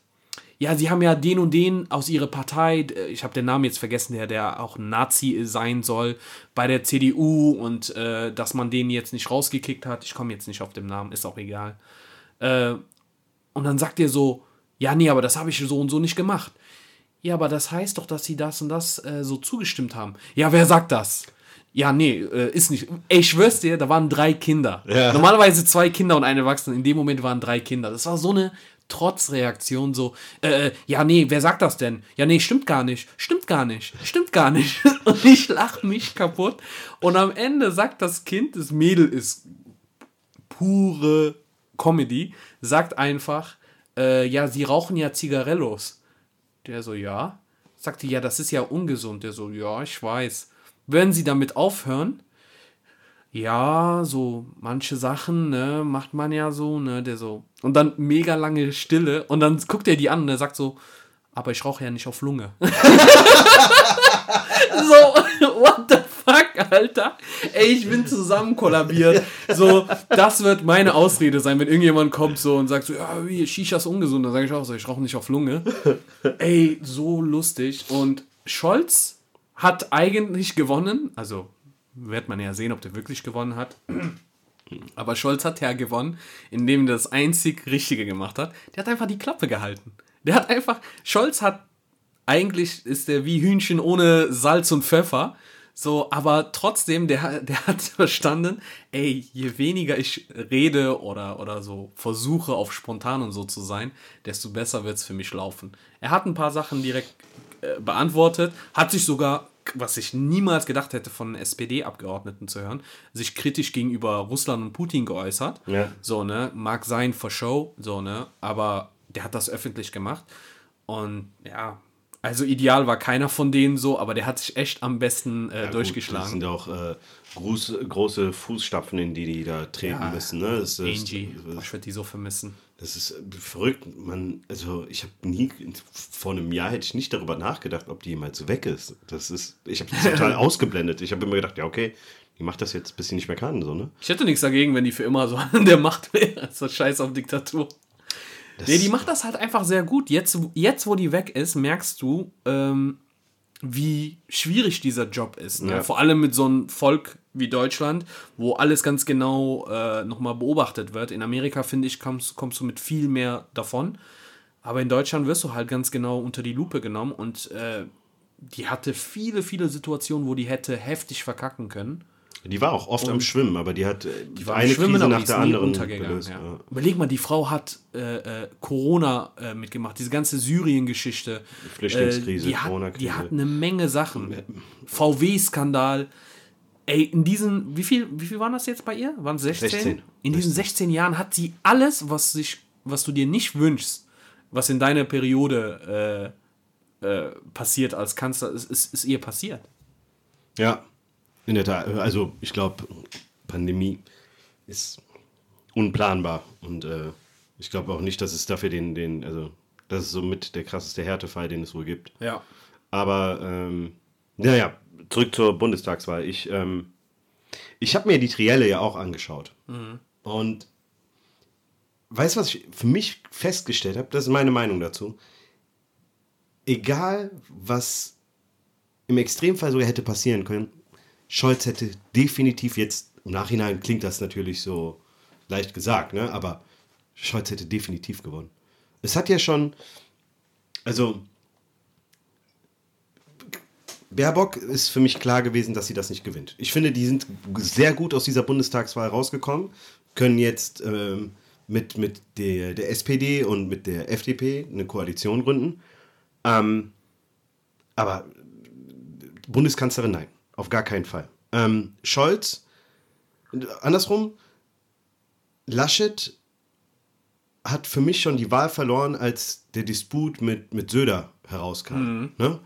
A: Ja, sie haben ja den und den aus ihrer Partei, äh, ich habe den Namen jetzt vergessen, der, der auch ein Nazi sein soll, bei der CDU und äh, dass man den jetzt nicht rausgekickt hat. Ich komme jetzt nicht auf den Namen, ist auch egal. Äh, und dann sagt er so, ja, nee, aber das habe ich so und so nicht gemacht. Ja, aber das heißt doch, dass sie das und das äh, so zugestimmt haben. Ja, wer sagt das? Ja, nee, äh, ist nicht. Ey, ich schwör's dir, da waren drei Kinder.
B: Ja.
A: Normalerweise zwei Kinder und ein Erwachsener. In dem Moment waren drei Kinder. Das war so eine Trotzreaktion, so, äh, äh, ja, nee, wer sagt das denn? Ja, nee, stimmt gar nicht, stimmt gar nicht, stimmt gar nicht. Und ich lach mich kaputt. Und am Ende sagt das Kind, das Mädel ist pure Comedy, sagt einfach, äh, ja, sie rauchen ja Zigarellos. Der so, ja. Sagte, ja, das ist ja ungesund. Der so, ja, ich weiß. Werden sie damit aufhören? Ja, so manche Sachen, ne, macht man ja so, ne, der so. Und dann mega lange Stille und dann guckt er die an und er sagt so, aber ich rauche ja nicht auf Lunge. so, fuck, Alter? Ey, ich bin zusammen kollabiert. So, das wird meine Ausrede sein, wenn irgendjemand kommt so und sagt so, ja, wie, Shisha ist ungesund. Dann sage ich auch so, ich rauche nicht auf Lunge. Ey, so lustig. Und Scholz hat eigentlich gewonnen. Also, wird man ja sehen, ob der wirklich gewonnen hat. Aber Scholz hat ja gewonnen, indem er das einzig Richtige gemacht hat. Der hat einfach die Klappe gehalten. Der hat einfach, Scholz hat, eigentlich ist der wie Hühnchen ohne Salz und Pfeffer. So, aber trotzdem, der, der hat verstanden, ey, je weniger ich rede oder, oder so versuche auf spontan und so zu sein, desto besser wird es für mich laufen. Er hat ein paar Sachen direkt äh, beantwortet, hat sich sogar, was ich niemals gedacht hätte von SPD-Abgeordneten zu hören, sich kritisch gegenüber Russland und Putin geäußert.
B: Ja.
A: So, ne, mag sein for show, so, ne, aber der hat das öffentlich gemacht. Und ja, also ideal war keiner von denen so, aber der hat sich echt am besten äh,
B: Ja, gut, Das
A: durchgeschlagen.
B: sind auch äh, große, große Fußstapfen, in die die da treten
A: Ja,
B: müssen. Ne? Das, ist,
A: Angie, oh, ich würde die so vermissen.
B: das ist äh, verrückt. Man, also ich habe nie, vor einem Jahr hätte ich nicht darüber nachgedacht, ob die jemals weg ist. Das ist, ich habe das total ausgeblendet. Ich habe immer gedacht, ja okay, die macht das jetzt, bis sie nicht mehr kann. So, ne?
A: Ich hätte nichts dagegen, wenn die für immer so an der Macht wäre. So scheiß auf Diktatur. Nee, die macht das halt einfach sehr gut. Jetzt, jetzt wo die weg ist, merkst du, ähm, wie schwierig dieser Job ist. Ne?
B: Ja.
A: Vor allem mit so einem Volk wie Deutschland, wo alles ganz genau äh, nochmal beobachtet wird. In Amerika, finde ich, kommst, kommst du mit viel mehr davon. Aber in Deutschland wirst du halt ganz genau unter die Lupe genommen und äh, die hatte viele, viele Situationen, wo die hätte heftig verkacken können.
B: Die war auch oft am Schwimmen, aber die hat äh,
A: war
B: eine
A: Schwimmen,
B: Krise nach
A: die
B: der anderen gelöst.
A: Ja.
B: Ja.
A: Überleg mal, die Frau hat äh, äh, Corona äh, mitgemacht, diese ganze Syrien-Geschichte.
B: Flüchtlingskrise,
A: äh, die, hat,
B: Corona-Krise.
A: die hat eine Menge Sachen. VW-Skandal. Ey, in diesen, wie viel, wie viel waren das jetzt bei ihr? Waren es 16?
B: 16.
A: In diesen 16 Jahren hat sie alles, was, sich, was du dir nicht wünschst, was in deiner Periode passiert als Kanzler, ist, ist, ist ihr passiert.
B: Ja, in der Tat. Also ich glaube, Pandemie ist unplanbar und äh, ich glaube auch nicht, dass es dafür den, den, also das ist somit der krasseste Härtefall, den es wohl gibt.
A: Ja.
B: Aber ähm, naja, zurück zur Bundestagswahl. Ich, ähm, ich habe mir die Trielle ja auch angeschaut. Und weißt du, was ich für mich festgestellt habe? Das ist meine Meinung dazu. Egal, was im Extremfall sogar hätte passieren können, Scholz hätte definitiv jetzt, im Nachhinein klingt das natürlich so leicht gesagt, ne? aber Scholz hätte definitiv gewonnen. Es hat ja schon, also Baerbock ist für mich klar gewesen, dass sie das nicht gewinnt. Ich finde, die sind sehr gut aus dieser Bundestagswahl rausgekommen, können jetzt ähm, mit, mit der, der SPD und mit der FDP eine Koalition gründen. Ähm, aber Bundeskanzlerin, nein, auf gar keinen Fall. Ähm, Scholz, andersrum, Laschet hat für mich schon die Wahl verloren, als der Disput mit, mit Söder herauskam. Ne?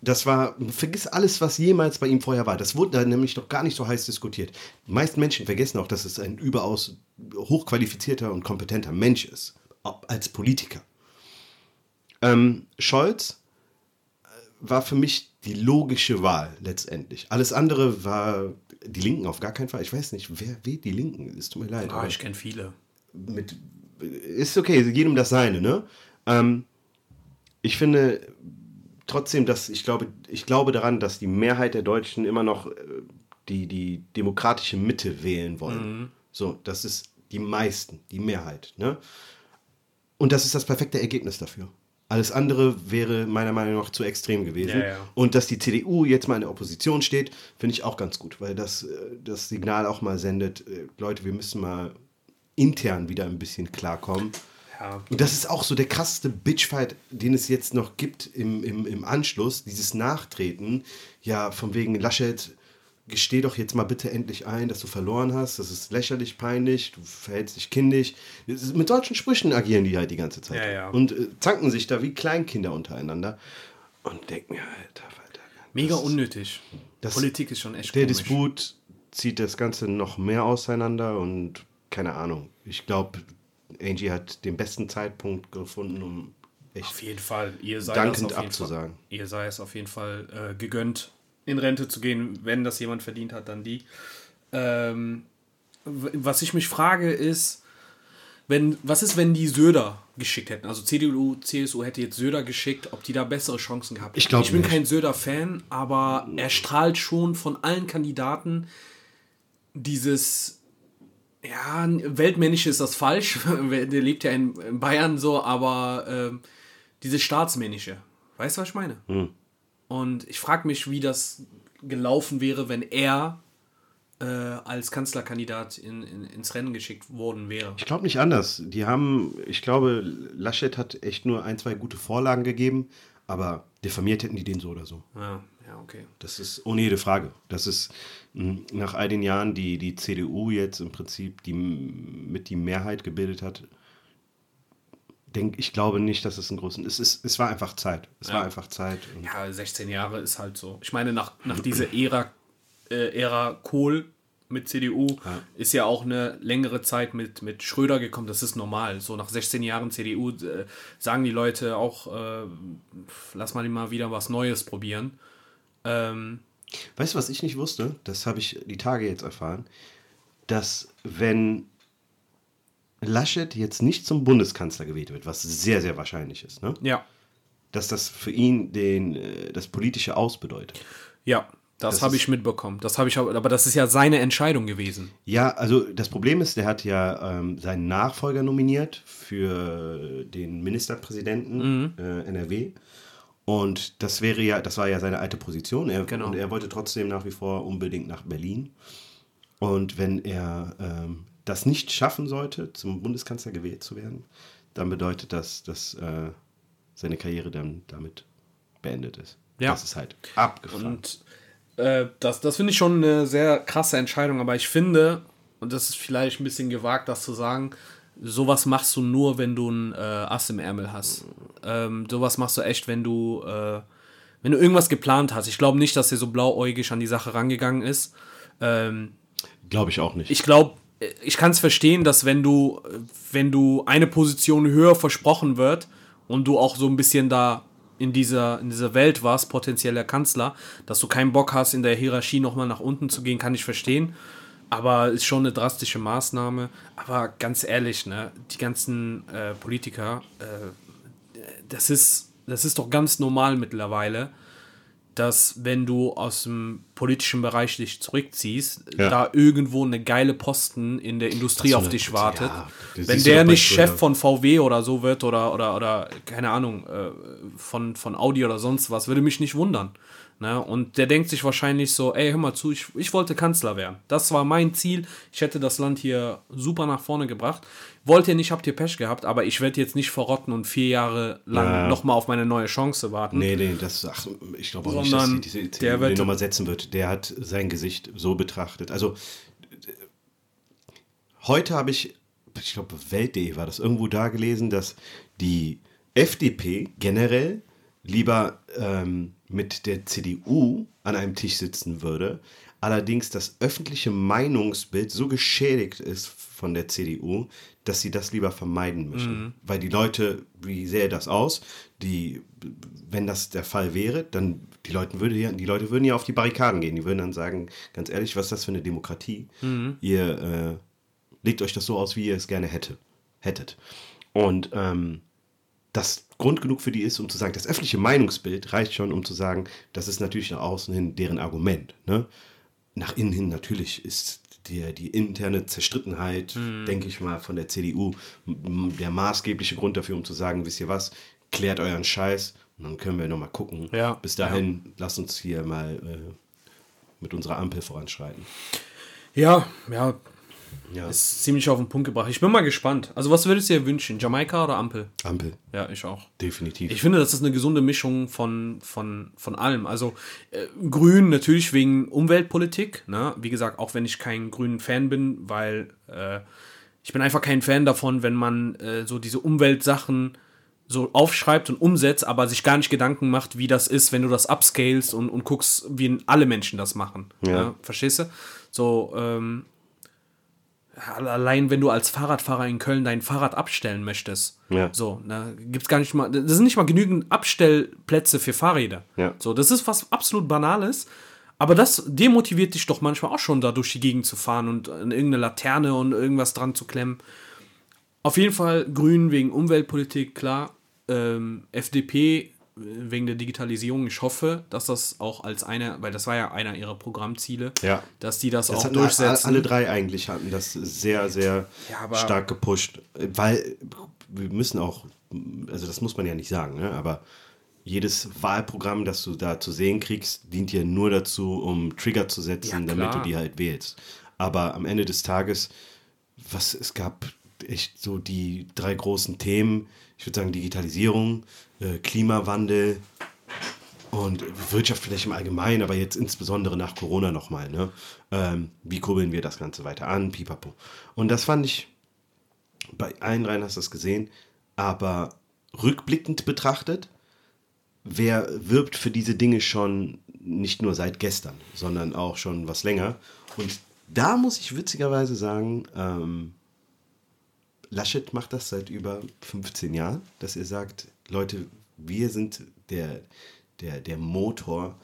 B: Das war, vergiss alles, was jemals bei ihm vorher war. Das wurde da nämlich doch gar nicht so heiß diskutiert. Die meisten Menschen vergessen auch, dass es ein überaus hochqualifizierter und kompetenter Mensch ist, als Politiker. Ähm, Scholz war für mich die logische Wahl letztendlich. Alles andere war die Linken auf gar keinen Fall. Ich weiß nicht, wer wählt die Linken? Es tut mir leid.
A: Ah, ich kenne viele.
B: mit, ist okay, jedem das seine, ne? Ähm, ich finde trotzdem, dass ich glaube, ich glaube daran, dass die Mehrheit der Deutschen immer noch äh, die, die demokratische Mitte wählen wollen. So, das ist die meisten, die Mehrheit, ne? Und das ist das perfekte Ergebnis dafür. Alles andere wäre meiner Meinung nach zu extrem gewesen.
A: Ja, ja.
B: Und dass die CDU jetzt mal in der Opposition steht, finde ich auch ganz gut, weil das äh, das Signal auch mal sendet, äh, Leute, wir müssen mal intern wieder ein bisschen klarkommen.
A: Ja.
B: Und das ist auch so der krasseste Bitchfight, den es jetzt noch gibt im, im, im Anschluss, dieses Nachtreten. Ja, von wegen Laschet, gesteh doch jetzt mal bitte endlich ein, dass du verloren hast. Das ist lächerlich peinlich, du verhältst dich kindisch. Mit solchen Sprüchen agieren die halt die ganze Zeit.
A: Ja, ja.
B: Und äh, zanken sich da wie Kleinkinder untereinander. Und denk mir, Alter, Alter.
A: Mega
B: das
A: unnötig.
B: das-
A: Politik ist schon echt
B: Der
A: komisch.
B: Disput zieht das Ganze noch mehr auseinander und keine Ahnung. Ich glaube, Angie hat den besten Zeitpunkt gefunden, um echt
A: Auf jeden Fall. Ihr sei
B: dankend
A: es auf jeden
B: abzusagen.
A: Fall, ihr sei es auf jeden Fall äh, gegönnt, in Rente zu gehen. Wenn das jemand verdient hat, dann die. Ähm, was ich mich frage ist, wenn, was ist, wenn die Söder geschickt hätten? Also CDU, CSU hätte jetzt Söder geschickt, ob die da bessere Chancen gehabt hätten.
B: Ich
A: Ich bin
B: nicht.
A: kein Söder-Fan, aber er strahlt schon von allen Kandidaten dieses ja, weltmännisch ist das falsch. Der lebt ja in Bayern so, aber ähm, dieses Staatsmännische. Weißt du, was ich meine? Und ich frage mich, wie das gelaufen wäre, wenn er äh, als Kanzlerkandidat in, in, ins Rennen geschickt worden wäre.
B: Ich glaube nicht anders. Die haben, ich glaube, Laschet hat echt nur ein, zwei gute Vorlagen gegeben, aber diffamiert hätten die den so oder so.
A: Ja, ja, okay.
B: Das ist ohne jede Frage. Das ist mh, nach all den Jahren, die die CDU jetzt im Prinzip die, mit die Mehrheit gebildet hat, denk, ich glaube nicht, dass es einen großen. Es, ist, es war einfach Zeit. Es war einfach Zeit.
A: Ja, 16 Jahre ist halt so. Ich meine, nach, nach dieser Ära, äh, Ära Kohl mit CDU ist ja auch eine längere Zeit mit, mit Schröder gekommen. Das ist normal. So nach 16 Jahren CDU äh, sagen die Leute auch, äh, lass mal mal wieder was Neues probieren. Ähm,
B: Weißt du, was ich nicht wusste? Das habe ich die Tage jetzt erfahren, dass wenn Laschet jetzt nicht zum Bundeskanzler gewählt wird, was sehr, sehr wahrscheinlich ist, ne?
A: ja.
B: dass das für ihn den, äh, das politische Aus bedeutet.
A: Ja, das,
B: Das
A: habe ich mitbekommen. Das habe ich aber, aber das ist ja seine Entscheidung gewesen.
B: Ja, also das Problem ist, der hat ja ähm, seinen Nachfolger nominiert für den Ministerpräsidenten äh, NRW. Und das wäre ja, das war ja seine alte Position. Er,
A: Genau.
B: Und er wollte trotzdem nach wie vor unbedingt nach Berlin. Und wenn er ähm, das nicht schaffen sollte, zum Bundeskanzler gewählt zu werden, dann bedeutet das, dass äh, seine Karriere dann damit beendet ist.
A: Ja.
B: Das ist halt abgefahren.
A: Und äh, das, das finde ich schon eine sehr krasse Entscheidung, aber ich finde, und das ist vielleicht ein bisschen gewagt, das zu sagen, sowas machst du nur, wenn du ein äh, Ass im Ärmel hast. Ähm, sowas machst du echt, wenn du, äh, wenn du irgendwas geplant hast. Ich glaube nicht, dass er so blauäugig an die Sache rangegangen ist. Ähm,
B: Glaube ich auch nicht.
A: ich glaube, ich kann es verstehen, dass wenn du, wenn du eine Position höher versprochen wird und du auch so ein bisschen da in dieser, in dieser Welt warst, potenzieller Kanzler, dass du keinen Bock hast, in der Hierarchie nochmal nach unten zu gehen, kann ich verstehen. Aber ist schon eine drastische Maßnahme. Aber ganz ehrlich, ne, die ganzen äh, Politiker, äh, das ist, das ist doch ganz normal mittlerweile, dass wenn du aus dem politischen Bereich dich zurückziehst,
B: Ja.
A: da irgendwo eine geile Posten in der Industrie auf dich wartet.
B: ja,
A: wenn der nicht Chef von VW oder so wird oder, oder, oder keine Ahnung, äh, von, von Audi oder sonst was, würde mich nicht wundern. Ne? Und der denkt sich wahrscheinlich so, ey, hör mal zu, ich, ich wollte Kanzler werden. Das war mein Ziel. Ich hätte das Land hier super nach vorne gebracht. Wollt ihr nicht, habt ihr Pech gehabt, aber ich werde jetzt nicht verrotten und vier Jahre lang
B: Ja.
A: nochmal auf meine neue Chance warten.
B: Nee, nee, das, ach, ich glaube auch nicht, dass
A: Sondern
B: die,
A: der wird-
B: den nochmal setzen wird. Der hat sein Gesicht so betrachtet. Also, heute habe ich, ich glaube, Welt.de war das irgendwo da gelesen, dass die FDP generell lieber ähm, mit der CDU an einem Tisch sitzen würde, allerdings das öffentliche Meinungsbild so geschädigt ist von der CDU, dass sie das lieber vermeiden möchten. Weil die Leute, wie sähe das aus? Die, wenn das der Fall wäre, dann die Leute, würde ja, die Leute würden ja auf die Barrikaden gehen. Die würden dann sagen, ganz ehrlich, was ist das für eine Demokratie? Ihr äh, legt euch das so aus, wie ihr es gerne hätte, hättet. Und ähm, das Grund genug für die ist, um zu sagen, das öffentliche Meinungsbild reicht schon, um zu sagen, das ist natürlich nach außen hin deren Argument. Ne? Nach innen hin natürlich ist die, die interne Zerstrittenheit, denke ich mal, von der CDU der maßgebliche Grund dafür, um zu sagen, wisst ihr was, klärt euren Scheiß und dann können wir nochmal gucken.
A: Ja,
B: Bis dahin, lasst uns hier mal äh, mit unserer Ampel voranschreiten.
A: Ja, ja,
B: Ja,
A: ist ziemlich auf den Punkt gebracht. Ich bin mal gespannt. Also, was würdest du dir wünschen? Jamaika oder Ampel?
B: Ampel,
A: Ja, ich auch.
B: definitiv.
A: Ich finde, das ist eine gesunde Mischung von, von, von allem. Also äh, Grün natürlich wegen Umweltpolitik. Ne? Wie gesagt, auch wenn ich kein grünen Fan bin, weil äh, ich bin einfach kein Fan davon, wenn man äh, so diese Umweltsachen so aufschreibt und umsetzt, aber sich gar nicht Gedanken macht, wie das ist, wenn du das upscalest und, und guckst, wie alle Menschen das machen.
B: Ja.
A: Ne? Verstehst du? So, ähm, allein wenn du als Fahrradfahrer in Köln dein Fahrrad abstellen möchtest,
B: Ja.
A: so, da gibt's gar nicht mal, das sind nicht mal genügend Abstellplätze für Fahrräder.
B: Ja.
A: So, das ist was absolut Banales. Aber das demotiviert dich doch manchmal auch schon, da durch die Gegend zu fahren und an irgendeine Laterne und irgendwas dran zu klemmen. Auf jeden Fall Grün wegen Umweltpolitik, klar. Ähm, FDP wegen der Digitalisierung. Ich hoffe, dass das auch als einer, weil das war ja einer ihrer Programmziele,
B: Ja.
A: dass die das,
B: Das
A: auch durchsetzen.
B: Alle drei eigentlich hatten das sehr, sehr
A: Ja,
B: stark gepusht. Weil wir müssen auch, also das muss man ja nicht sagen, ne? aber jedes Wahlprogramm, das du da zu sehen kriegst, dient ja nur dazu, um Trigger zu setzen,
A: Ja,
B: damit du die halt wählst. Aber am Ende des Tages, was es gab echt so die drei großen Themen, ich würde sagen Digitalisierung, äh, Klimawandel, und Wirtschaft vielleicht im Allgemeinen, aber jetzt insbesondere nach Corona nochmal. Ne? Ähm, wie kurbeln wir das Ganze weiter an? Pipapo. Und das fand ich, bei allen dreien hast du das gesehen, aber rückblickend betrachtet, wer wirbt für diese Dinge schon nicht nur seit gestern, sondern auch schon was länger. Und da muss ich witzigerweise sagen, ähm, Laschet macht das seit über 15 Jahren, dass er sagt, Leute, wir sind der, der, der Motor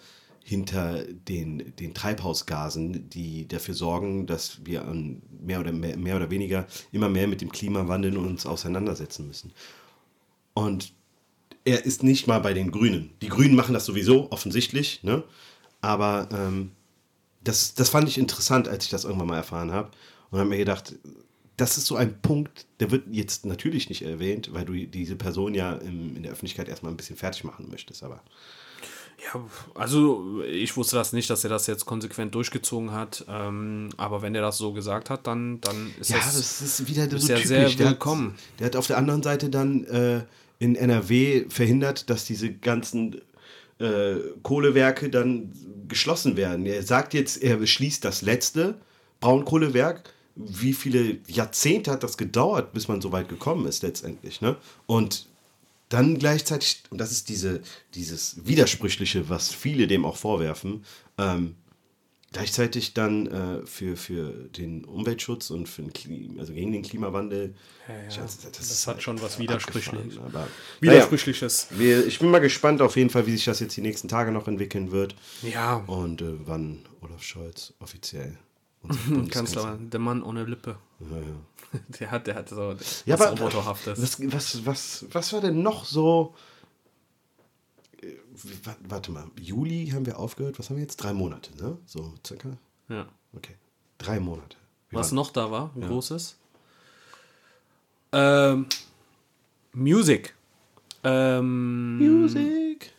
B: hinter den, den Treibhausgasen, die dafür sorgen, dass wir mehr oder mehr, mehr oder weniger immer mehr mit dem Klimawandel uns auseinandersetzen müssen. Und er ist nicht mal bei den Grünen. Die Grünen machen das sowieso, offensichtlich, ne? Aber ähm, das, das fand ich interessant, als ich das irgendwann mal erfahren habe. Und habe mir gedacht, das ist so ein Punkt, der wird jetzt natürlich nicht erwähnt, weil du diese Person ja im, in der Öffentlichkeit erstmal ein bisschen fertig machen möchtest. Aber
A: Ja, also ich wusste das nicht, dass er das jetzt konsequent durchgezogen hat. Ähm, aber wenn er das so gesagt hat, dann, dann ist
B: ja,
A: das,
B: das ist wieder so
A: ist ja
B: typisch.
A: sehr
B: der,
A: willkommen.
B: Hat, der hat auf der anderen Seite dann äh, in NRW verhindert, dass diese ganzen äh, Kohlewerke dann geschlossen werden. Er sagt jetzt, er beschließt das letzte Braunkohlewerk. Wie viele Jahrzehnte hat das gedauert, bis man so weit gekommen ist letztendlich? Ne? Und dann gleichzeitig, und das ist diese, dieses Widersprüchliche, was viele dem auch vorwerfen, ähm, gleichzeitig dann äh, für, für den Umweltschutz und für den Klima, also gegen den Klimawandel. Ich- das,
A: das hat schon was Widersprüchliches.
B: Aber,
A: Widersprüchliches.
B: Naja, wir, ich bin mal gespannt auf jeden Fall, wie sich das jetzt die nächsten Tage noch entwickeln wird
A: Ja,
B: und äh, wann Olaf Scholz offiziell unser
A: Kanzler, der Mann ohne Lippe.
B: Ja, ja.
A: Der hat, der hat so
B: Ja,
A: was Roboterhaftes.
B: was, was, was, was war denn noch so? äh, wa- Warte mal, Juli haben wir aufgehört. Was haben wir jetzt? Drei Monate, ne? So circa.
A: Ja.
B: Okay. Drei Monate. Wir
A: Was
B: waren-
A: noch da war, ein großes. Ähm, Music. Ähm,
B: Music.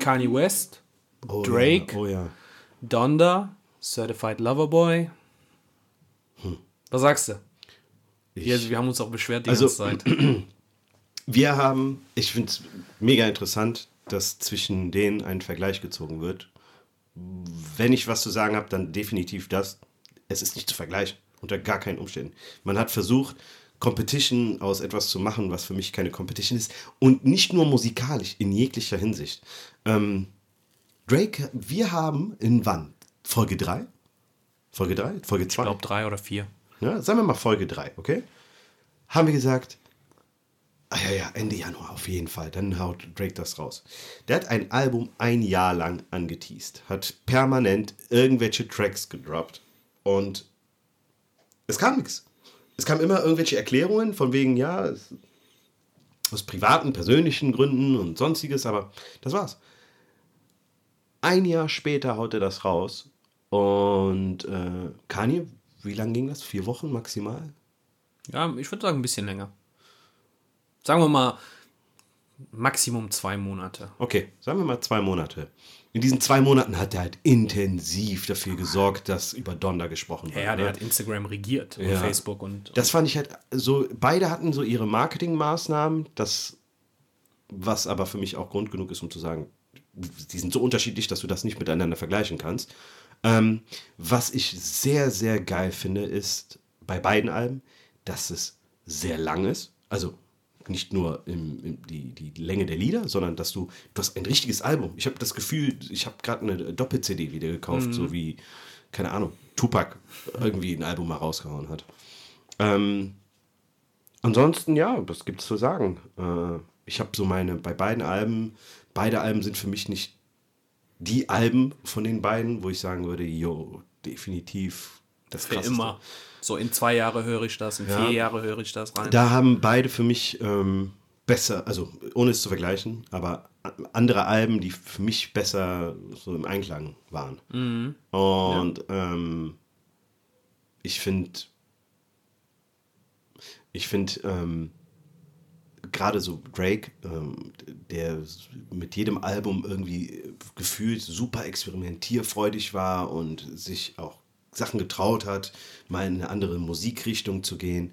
A: Kanye West,
B: Oh,
A: Drake.
B: Ja. Oh ja.
A: Donda, Certified Lover Boy. Was sagst du?
B: Ich,
A: Wir, haben uns auch beschwert die
B: Also-
A: ganze Zeit.
B: Wir haben, ich finde es mega interessant, dass zwischen denen ein Vergleich gezogen wird. Wenn ich was zu sagen habe, dann definitiv das. Es ist nicht zu vergleichen, unter gar keinen Umständen. Man hat versucht, Competition aus etwas zu machen, was für mich keine Competition ist. Und nicht nur musikalisch, in jeglicher Hinsicht. Ähm, Drake, wir haben in wann? Folge 3? Folge 3? Folge 2?
A: Ich glaube drei oder vier.
B: Ja, sagen wir mal Folge 3, okay? Haben wir gesagt, ah ja, ja, Ende Januar auf jeden Fall, dann haut Drake das raus. Der hat ein Album ein Jahr lang angeteased, hat permanent irgendwelche Tracks gedroppt und es kam nichts. Es kamen immer irgendwelche Erklärungen von wegen, ja, aus privaten, persönlichen Gründen und sonstiges, aber das war's. Ein Jahr später haut er das raus und äh, Kanye, wie lange ging das? Vier Wochen maximal?
A: Ja, ich würde sagen ein bisschen länger. Sagen wir mal Maximum zwei Monate.
B: Okay, sagen wir mal zwei Monate. In diesen zwei Monaten hat er halt intensiv dafür gesorgt, dass über Donda gesprochen wird.
A: Ja, der
B: ne?
A: hat Instagram regiert und
B: Ja.
A: Facebook und,
B: Das fand ich halt so, beide hatten so ihre Marketingmaßnahmen, das, was aber für mich auch Grund genug ist, um zu sagen, die sind so unterschiedlich, dass du das nicht miteinander vergleichen kannst. Ähm, was ich sehr, sehr geil finde, ist bei beiden Alben, dass es sehr lang ist. Also nicht nur im, im, die, die Länge der Lieder, sondern dass du, du hast ein richtiges Album. Ich habe das Gefühl, ich habe gerade eine Doppel-CD wieder gekauft, so wie, keine Ahnung, Tupac irgendwie ein Album mal rausgehauen hat. Ähm, ansonsten, ja, was gibt es zu sagen? Äh, ich habe so meine, bei beiden Alben, beide Alben sind für mich nicht die Alben von den beiden, wo ich sagen würde, yo, definitiv das
A: für
B: Krasseste.
A: immer. So in zwei Jahre höre ich das, in
B: Ja.
A: vier Jahre höre ich das rein.
B: Da haben beide für mich ähm, besser, also ohne es zu vergleichen, aber andere Alben, die für mich besser so im Einklang waren. Und ähm, ich finde, ich finde, ähm, gerade so Drake, ähm, der mit jedem Album irgendwie gefühlt super experimentierfreudig war und sich auch Sachen getraut hat, mal in eine andere Musikrichtung zu gehen,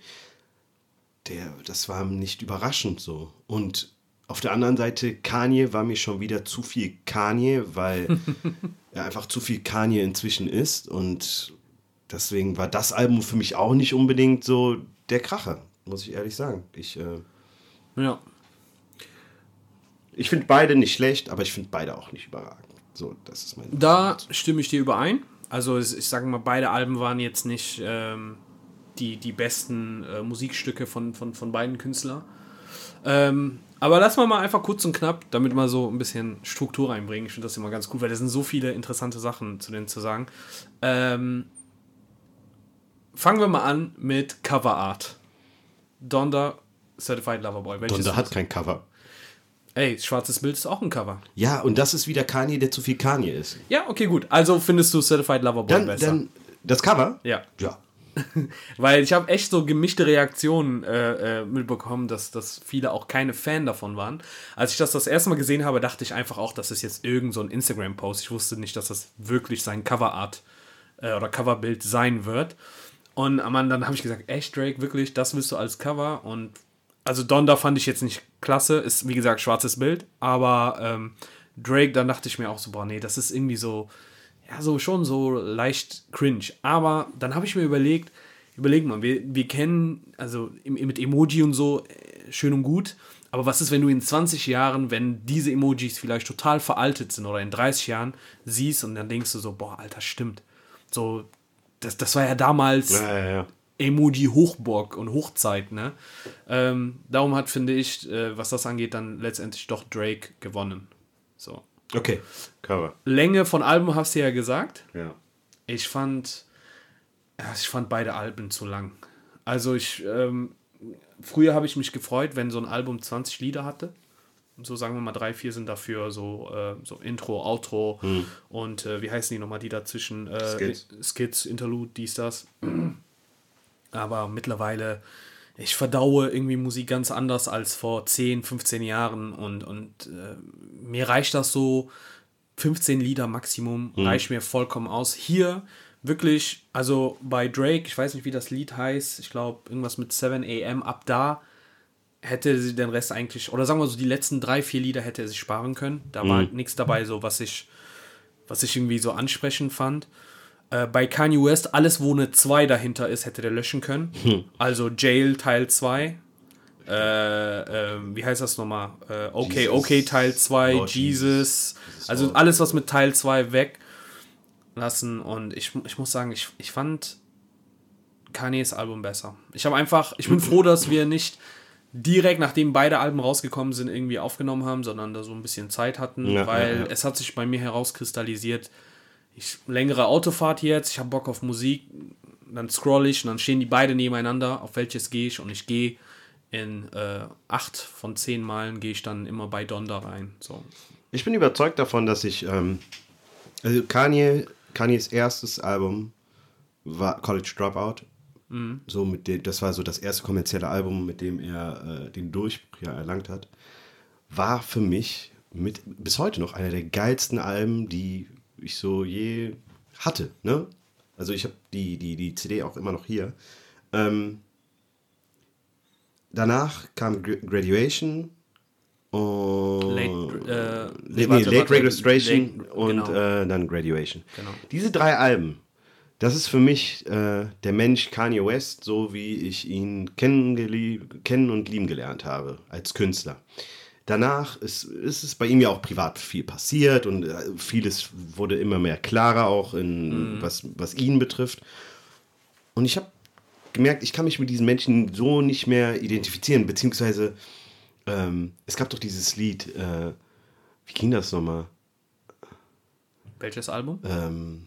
B: der, das war nicht überraschend so. Und auf der anderen Seite, Kanye war mir schon wieder zu viel Kanye, weil er einfach zu viel Kanye inzwischen ist. Und deswegen war das Album für mich auch nicht unbedingt so der Kracher, muss ich ehrlich sagen. Ich, äh,
A: ja.
B: ich finde beide nicht schlecht, aber ich finde beide auch nicht überragend. So, das ist mein.
A: Da stimme ich dir überein. Also ich sage mal, beide Alben waren jetzt nicht ähm, die, die besten äh, Musikstücke von, von, von beiden Künstlern. Ähm, aber lass mal mal einfach kurz und knapp, damit wir so ein bisschen Struktur reinbringen. Ich finde das immer ganz gut, weil da sind so viele interessante Sachen zu denen zu sagen. Ähm, fangen wir mal an mit Cover Art. Donda Certified Lover Boy. Welches
B: Donda hat kein Cover.
A: Ey, schwarzes Bild ist auch ein Cover.
B: Ja, und das ist wieder Kanye, der zu viel Kanye ist.
A: Ja, okay, gut. Also findest du Certified Lover Boy
B: Dann,
A: besser?
B: dann das Cover?
A: ja.
B: Ja.
A: Weil ich habe echt so gemischte Reaktionen äh, äh, mitbekommen, dass, dass viele auch keine Fan davon waren. Als ich das das erste Mal gesehen habe, dachte ich einfach auch, das ist jetzt irgend so ein Instagram-Post. Ich wusste nicht, dass das wirklich sein Coverart äh, oder Coverbild sein wird. Und dann habe ich gesagt, echt Drake, wirklich, das willst du als Cover? Und also Donda fand ich jetzt nicht klasse, ist wie gesagt schwarzes Bild, aber ähm, Drake, dann dachte ich mir auch so, boah, nee, das ist irgendwie so, ja, so schon so leicht cringe. Aber dann habe ich mir überlegt, überleg mal, wir, wir kennen, also mit Emoji und so, äh, schön und gut, aber was ist, wenn du in 20 Jahren, wenn diese Emojis vielleicht total veraltet sind oder in 30 Jahren siehst und dann denkst du so, boah, Alter, stimmt. So, das, das war ja damals
B: Ja, ja, ja.
A: Emoji Hochburg und Hochzeit, ne? Ähm, darum hat, finde ich, äh, was das angeht, dann letztendlich doch Drake gewonnen. So.
B: Okay, Cover.
A: Länge von Alben hast du ja gesagt.
B: Ja.
A: Ich fand, ich fand beide Alben zu lang. Also ich, ähm, früher habe ich mich gefreut, wenn so ein Album 20 Lieder hatte. So sagen wir mal, drei, vier sind dafür so, äh, so Intro, Outro und äh, wie heißen die nochmal, die dazwischen? Äh,
B: Skits.
A: Skits, Interlude, dies, das. Aber mittlerweile, ich verdaue irgendwie Musik ganz anders als vor 10, 15 Jahren und, und äh, mir reicht das so, 15 Lieder Maximum, reicht mir vollkommen aus. Hier wirklich, also bei Drake, ich weiß nicht, wie das Lied heißt, ich glaube irgendwas mit 7 AM, ab da hätte sie den Rest eigentlich, oder sagen wir so, die letzten drei, vier Lieder hätte er sich sparen können. Da war nichts dabei, so was ich, was ich irgendwie so ansprechend fand. Äh, bei Kanye West, alles, wo eine 2 dahinter ist, hätte der löschen können. Also Jail Teil 2. Äh, ähm, wie heißt das nochmal? Äh, okay,
B: Jesus.
A: okay, Teil 2,
B: Lord
A: Jesus.
B: Jesus.
A: Also alles, was mit Teil 2 weg. lassen und ich, ich muss sagen, ich, ich fand Kanye's Album besser. Ich habe einfach, ich bin froh, dass wir nicht direkt nachdem beide Alben rausgekommen sind irgendwie aufgenommen haben, sondern da so ein bisschen Zeit hatten,
B: Ja,
A: weil
B: ja, ja.
A: es hat sich bei mir herauskristallisiert, ich längere Autofahrt jetzt, ich habe Bock auf Musik, dann scroll ich und dann stehen die beide nebeneinander, auf welches gehe ich und ich gehe in äh, acht von zehn Malen gehe ich dann immer bei Donda rein. So.
B: Ich bin überzeugt davon, dass ich, ähm, also Kanye, Kanyes erstes Album war College Dropout. So mit dem, das war so das erste kommerzielle Album, mit dem er äh, den Durchbruch ja erlangt hat. War für mich mit, bis heute noch einer der geilsten Alben, die ich so je hatte. Ne? Also ich habe die, die, die CD auch immer noch hier. Ähm, danach kam Gra- Graduation und
A: Late, äh,
B: nee,
A: warte,
B: Late
A: warte,
B: Registration
A: Late-
B: und
A: genau.
B: äh, dann Graduation.
A: Genau.
B: Diese drei Alben, das ist für mich äh, der Mensch Kanye West, so wie ich ihn kennengelie- kennen und lieben gelernt habe als Künstler. Danach ist, ist es bei ihm ja auch privat viel passiert und äh, vieles wurde immer mehr klarer auch, in, was, was ihn betrifft. Und ich habe gemerkt, ich kann mich mit diesen Menschen so nicht mehr identifizieren, beziehungsweise ähm, es gab doch dieses Lied, äh, wie ging das nochmal?
A: Welches Album?
B: Ähm,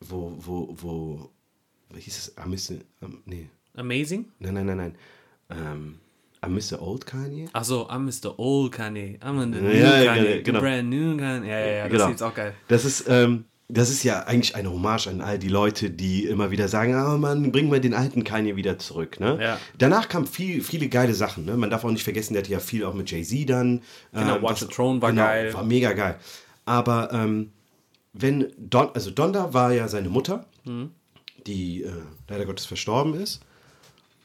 B: wo, wo, wo, wie hieß es? The- um, nee,
A: Amazing?
B: nein, nein, nein, nein. Ähm, I miss the old Kanye?
A: Achso, I'm Mr. Old Kanye. I'm the new
B: Ja, ja,
A: Kanye.
B: genau.
A: The brand new Kanye. Ja, ja, ja, das
B: Genau.
A: ist auch geil.
B: Das ist, ähm, das ist ja eigentlich eine Hommage an all die Leute, die immer wieder sagen, ah Mann, bring mal den alten Kanye wieder zurück. Ne?
A: Ja.
B: Danach kamen viel, viele geile Sachen. Ne? Man darf auch nicht vergessen, der hatte ja viel auch mit Jay-Z dann.
A: Genau,
B: ähm,
A: Watch the Throne war
B: genau,
A: geil.
B: War mega geil. Aber ähm, wenn Don, also Donda war ja seine Mutter,
A: Mhm.
B: die äh, leider Gottes verstorben ist.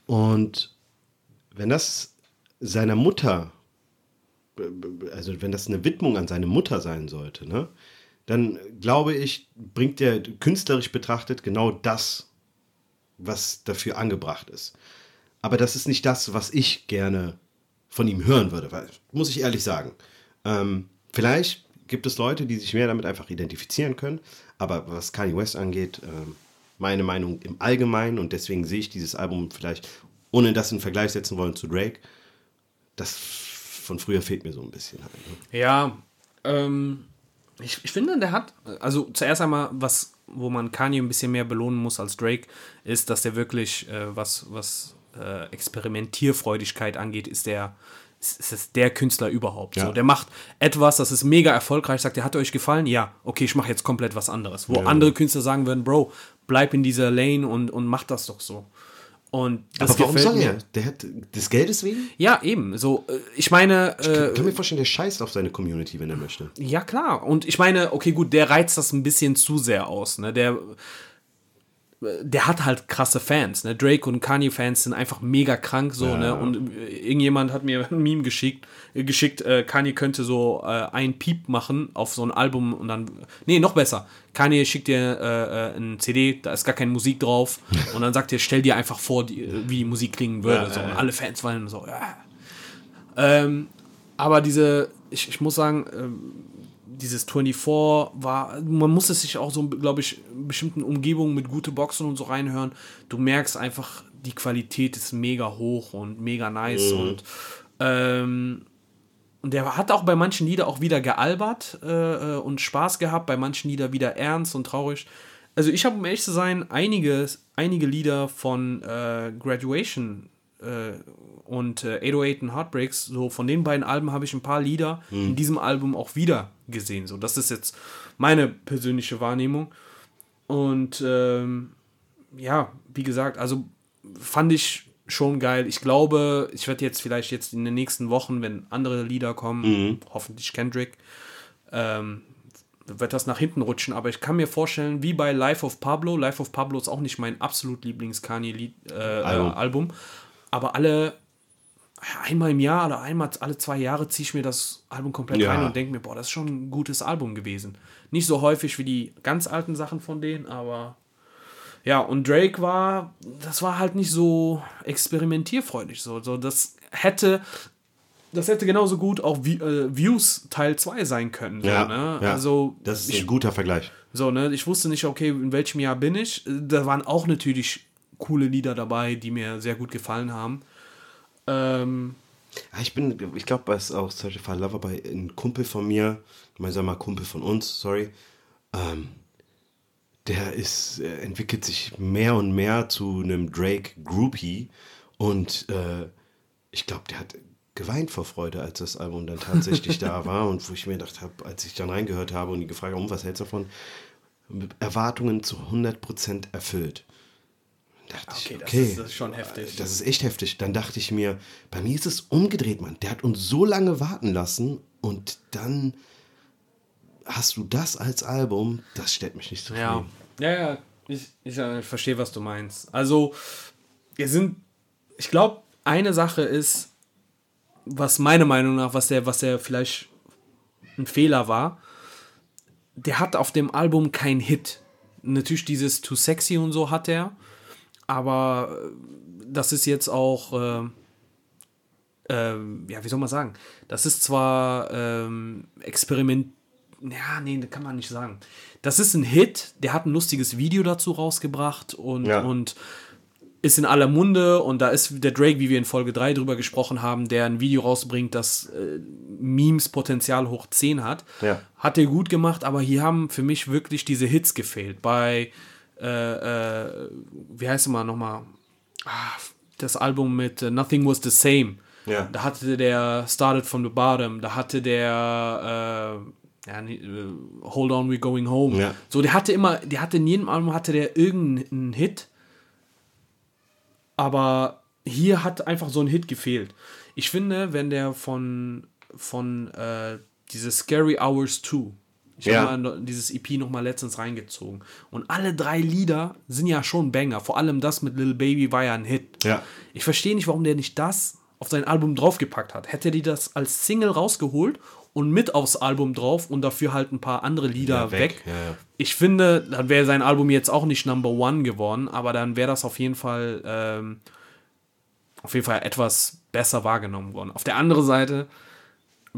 B: Und wenn das seiner Mutter also wenn das eine Widmung an seine Mutter sein sollte, ne, dann glaube ich, bringt der künstlerisch betrachtet genau das, was dafür angebracht ist. Aber das ist nicht das, was ich gerne von ihm hören würde, weil, muss ich ehrlich sagen. Ähm, vielleicht gibt es Leute, die sich mehr damit einfach identifizieren können, aber was Kanye West angeht, ähm, meine Meinung im Allgemeinen und deswegen sehe ich dieses Album vielleicht, ohne das in Vergleich setzen wollen zu Drake, das von früher fehlt mir so ein bisschen halt. Ne?
A: Ja, ähm, ich, ich finde, der hat, also zuerst einmal, was, wo man Kanye ein bisschen mehr belohnen muss als Drake, ist, dass der wirklich, äh, was, was äh, Experimentierfreudigkeit angeht, ist der, ist, ist der Künstler überhaupt.
B: Ja.
A: So, der macht etwas, das ist mega erfolgreich, sagt, der hat euch gefallen? Ja, okay, ich mache jetzt komplett was anderes. Wo andere Künstler sagen würden, Bro, bleib in dieser Lane und, und mach das doch so. Und das
B: Aber warum soll er? Der hat des Geldes wegen?
A: Ja, eben. So, äh, ich meine, äh,
B: Ich kann mir vorstellen, der scheißt auf seine Community, wenn er möchte.
A: Ja, klar. Und ich meine, okay, gut, der reizt das ein bisschen zu sehr aus. Ne? Der, der hat halt krasse Fans. Ne? Drake und Kanye-Fans sind einfach mega krank so. Ne? Und äh, irgendjemand hat mir ein Meme geschickt, äh, geschickt äh, Kanye könnte so äh, ein Piep machen auf so ein Album und dann. Nee, noch besser. Kanye schickt dir äh, äh, ein CD, da ist gar keine Musik drauf. und dann sagt er, stell dir einfach vor, die, wie die Musik klingen würde.
B: Ja,
A: so.
B: ja,
A: Und
B: ja.
A: alle Fans waren so, ja. Ähm, aber diese, ich, ich muss sagen, ähm, dieses 24 war, man muss es sich auch so, glaube ich, in bestimmten Umgebungen mit gute Boxen und so reinhören. Du merkst einfach, die Qualität ist mega hoch und mega nice und ähm, und der hat auch bei manchen Lieder auch wieder gealbert äh, äh, und Spaß gehabt, bei manchen Lieder wieder ernst und traurig. Also ich habe, um ehrlich zu sein, einige, einige Lieder von äh, Graduation und äh, 808 und Heartbreaks, so von den beiden Alben habe ich ein paar Lieder in diesem Album auch wieder gesehen. So, das ist jetzt meine persönliche Wahrnehmung. Und ähm, ja, wie gesagt, also fand ich schon geil. Ich glaube, ich werde jetzt vielleicht jetzt in den nächsten Wochen, wenn andere Lieder kommen, hoffentlich Kendrick, ähm, wird das nach hinten rutschen. Aber ich kann mir vorstellen, wie bei Life of Pablo. Life of Pablo ist auch nicht mein absolut Lieblings-Kanye-Album. Äh,
B: Album.
A: äh, Album. Aber alle einmal im Jahr oder einmal alle zwei Jahre ziehe ich mir das Album komplett
B: Ja.
A: rein und denke mir, boah, das ist schon ein gutes Album gewesen. Nicht so häufig wie die ganz alten Sachen von denen, aber ja, und Drake war, das war halt nicht so experimentierfreudig. So, so das hätte, das hätte genauso gut auch Vi- äh, Views Teil 2 sein können. So,
B: Ja,
A: ne?
B: ja.
A: Also,
B: Das ist
A: ich,
B: ein guter Vergleich.
A: so, ne? ich wusste nicht, okay, in welchem Jahr bin ich. Äh, Da waren auch natürlich coole Lieder dabei, die mir sehr gut gefallen haben. Ähm,
B: Ja, Ich bin, ich glaube, was auch zum Beispiel Fall Loverboy, ein Kumpel von mir, mal Kumpel von uns, sorry, ähm, der ist, äh, entwickelt sich mehr und mehr zu einem Drake-Groupie und äh, ich glaube, der hat geweint vor Freude, als das Album dann tatsächlich da war und wo ich mir gedacht habe, als ich dann reingehört habe und die gefragt habe, um, was hältst du davon? Erwartungen zu 100% erfüllt. Dachte
A: Okay,
B: ich,
A: das
B: okay,
A: ist- das ist schon heftig.
B: Das ist echt heftig. Dann dachte ich mir, bei mir ist es umgedreht, Mann. Der hat uns so lange warten lassen und dann hast du das als Album. Das stellt mich nicht zufrieden.
A: Ja, ja, ja. Ich, ich äh, verstehe, was du meinst. Also, wir sind, ich glaube, eine Sache ist, was meiner Meinung nach, was der, was der vielleicht ein Fehler war, der hat auf dem Album keinen Hit. Natürlich dieses Too Sexy und so hat er, aber äh, das ist jetzt auch, äh, ähm, ja, wie soll man sagen, das ist zwar ähm, Experiment, ja, nee, das kann man nicht sagen. Das ist ein Hit, der hat ein lustiges Video dazu rausgebracht und,
B: Ja.
A: und ist in aller Munde und da ist der Drake, wie wir in Folge 3 drüber gesprochen haben, der ein Video rausbringt, das äh, Memes-Potenzial hoch 10 hat.
B: Ja.
A: Hat er gut gemacht, aber hier haben für mich wirklich diese Hits gefehlt. Bei, äh, äh, wie heißt es mal nochmal? Ah, das Album mit äh, Nothing Was the Same.
B: Ja.
A: Da hatte der Started from the Bottom, da hatte der äh, ja, äh, Hold On, We're Going Home.
B: Ja.
A: So, der hatte immer, der hatte in jedem Album hatte der irgendeinen Hit, aber hier hat einfach so ein Hit gefehlt. Ich finde, wenn der von, von äh, diese Scary Hours 2, ich
B: Ja.
A: habe mal dieses EP noch mal letztens reingezogen und alle drei Lieder sind ja schon Banger. Vor allem das mit Lil Baby war ja ein Hit.
B: Ja.
A: Ich verstehe nicht, warum der nicht das auf sein Album draufgepackt hat. Hätte die das als Single rausgeholt und mit aufs Album drauf und dafür halt ein paar andere Lieder
B: Ja,
A: weg.
B: weg. Ja, ja.
A: Ich finde, dann wäre sein Album jetzt auch nicht Number One geworden, aber dann wäre das auf jeden Fall ähm, auf jeden Fall etwas besser wahrgenommen worden. Auf der anderen Seite,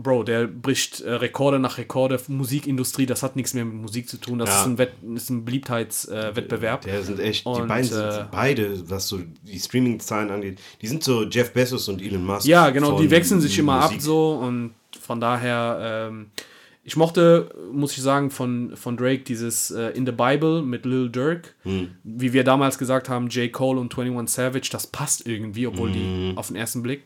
A: Bro, der bricht äh, Rekorde nach Rekorde. Musikindustrie, das hat nichts mehr mit Musik zu tun. Das
B: Ja.
A: ist ein, Wett, ist ein Beliebtheitswettbewerb. Äh.
B: Der sind echt, die
A: Und,
B: beiden sind
A: äh,
B: beide, was so die Streaming-Zahlen angeht, die sind so Jeff Bezos und Elon Musk.
A: Ja, genau, die wechseln sich immer
B: Musik.
A: ab so und von daher, ähm, ich mochte, muss ich sagen, von, von Drake dieses äh, In the Bible mit Lil Durk,
B: Hm.
A: wie wir damals gesagt haben, J. Cole und 21 Savage, das passt irgendwie, obwohl
B: Hm.
A: die auf den ersten Blick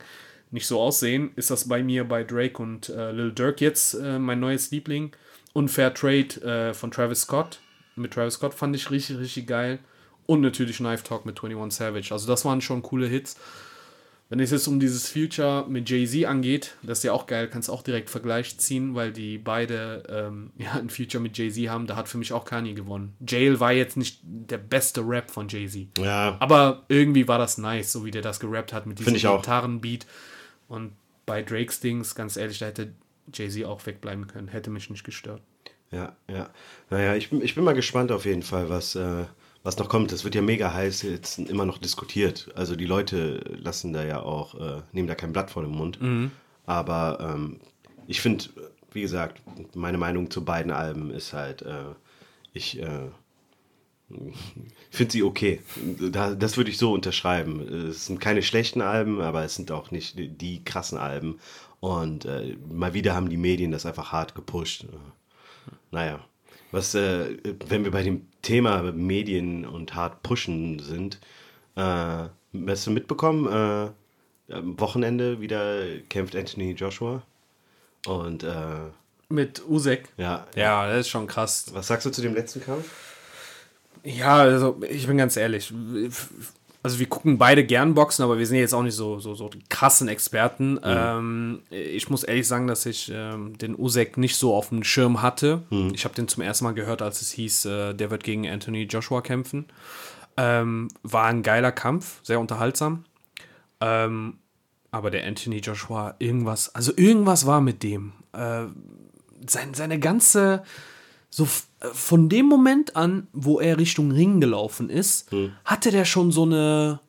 A: nicht so aussehen, ist das bei mir bei Drake und äh, Lil Durk jetzt äh, mein neues Liebling. Unfair Trade äh, von Travis Scott. Mit Travis Scott fand ich richtig, richtig geil. Und natürlich Knife Talk mit 21 Savage. Also das waren schon coole Hits. Wenn es jetzt um dieses Future mit Jay-Z angeht, das ist ja auch geil, kannst auch direkt Vergleich ziehen, weil die beide ähm, ja, ein Future mit Jay-Z haben. Da hat für mich auch Kanye gewonnen. Jail war jetzt nicht der beste Rap von Jay-Z.
B: Ja,
A: Aber irgendwie war das nice, so wie der das gerappt hat mit diesem
B: ich auch.
A: Und bei Drakes Dings, ganz ehrlich, da hätte Jay-Z auch wegbleiben können. Hätte mich nicht gestört.
B: ja, ja. Naja, ich bin, ich bin mal gespannt auf jeden Fall, was, äh, was noch kommt. Das wird ja mega heiß jetzt immer noch diskutiert. Also die Leute lassen da ja auch, äh, nehmen da kein Blatt vor den Mund.
A: Mhm.
B: Aber ähm, ich finde, wie gesagt, meine Meinung zu beiden Alben ist halt, äh, ich äh, finde sie okay. Da, das würde ich so unterschreiben. Es sind keine schlechten Alben, aber es sind auch nicht die, die krassen Alben. Und äh, mal wieder haben die Medien das einfach hart gepusht. Naja, was, äh, wenn wir bei dem Thema Medien und hart pushen sind, äh, hast du mitbekommen, äh, am Wochenende wieder kämpft Anthony Joshua. Und äh,
A: Mit Usek.
B: ja,
A: Ja, das ist schon krass.
B: was sagst du zu dem letzten Kampf?
A: Ja, also ich bin ganz ehrlich. Also wir gucken beide gern Boxen, aber wir sind jetzt auch nicht so, so, so die krassen Experten. Ähm, ich muss ehrlich sagen, dass ich ähm, den Usek nicht so auf dem Schirm hatte. Ich habe den zum ersten Mal gehört, als es hieß, äh, der wird gegen Anthony Joshua kämpfen. Ähm, war ein geiler Kampf, sehr unterhaltsam. Ähm, aber der Anthony Joshua, irgendwas, also irgendwas war mit dem. Äh, sein, seine ganze, so äh, von dem Moment an, wo er Richtung Ring gelaufen ist, hatte der schon so eine,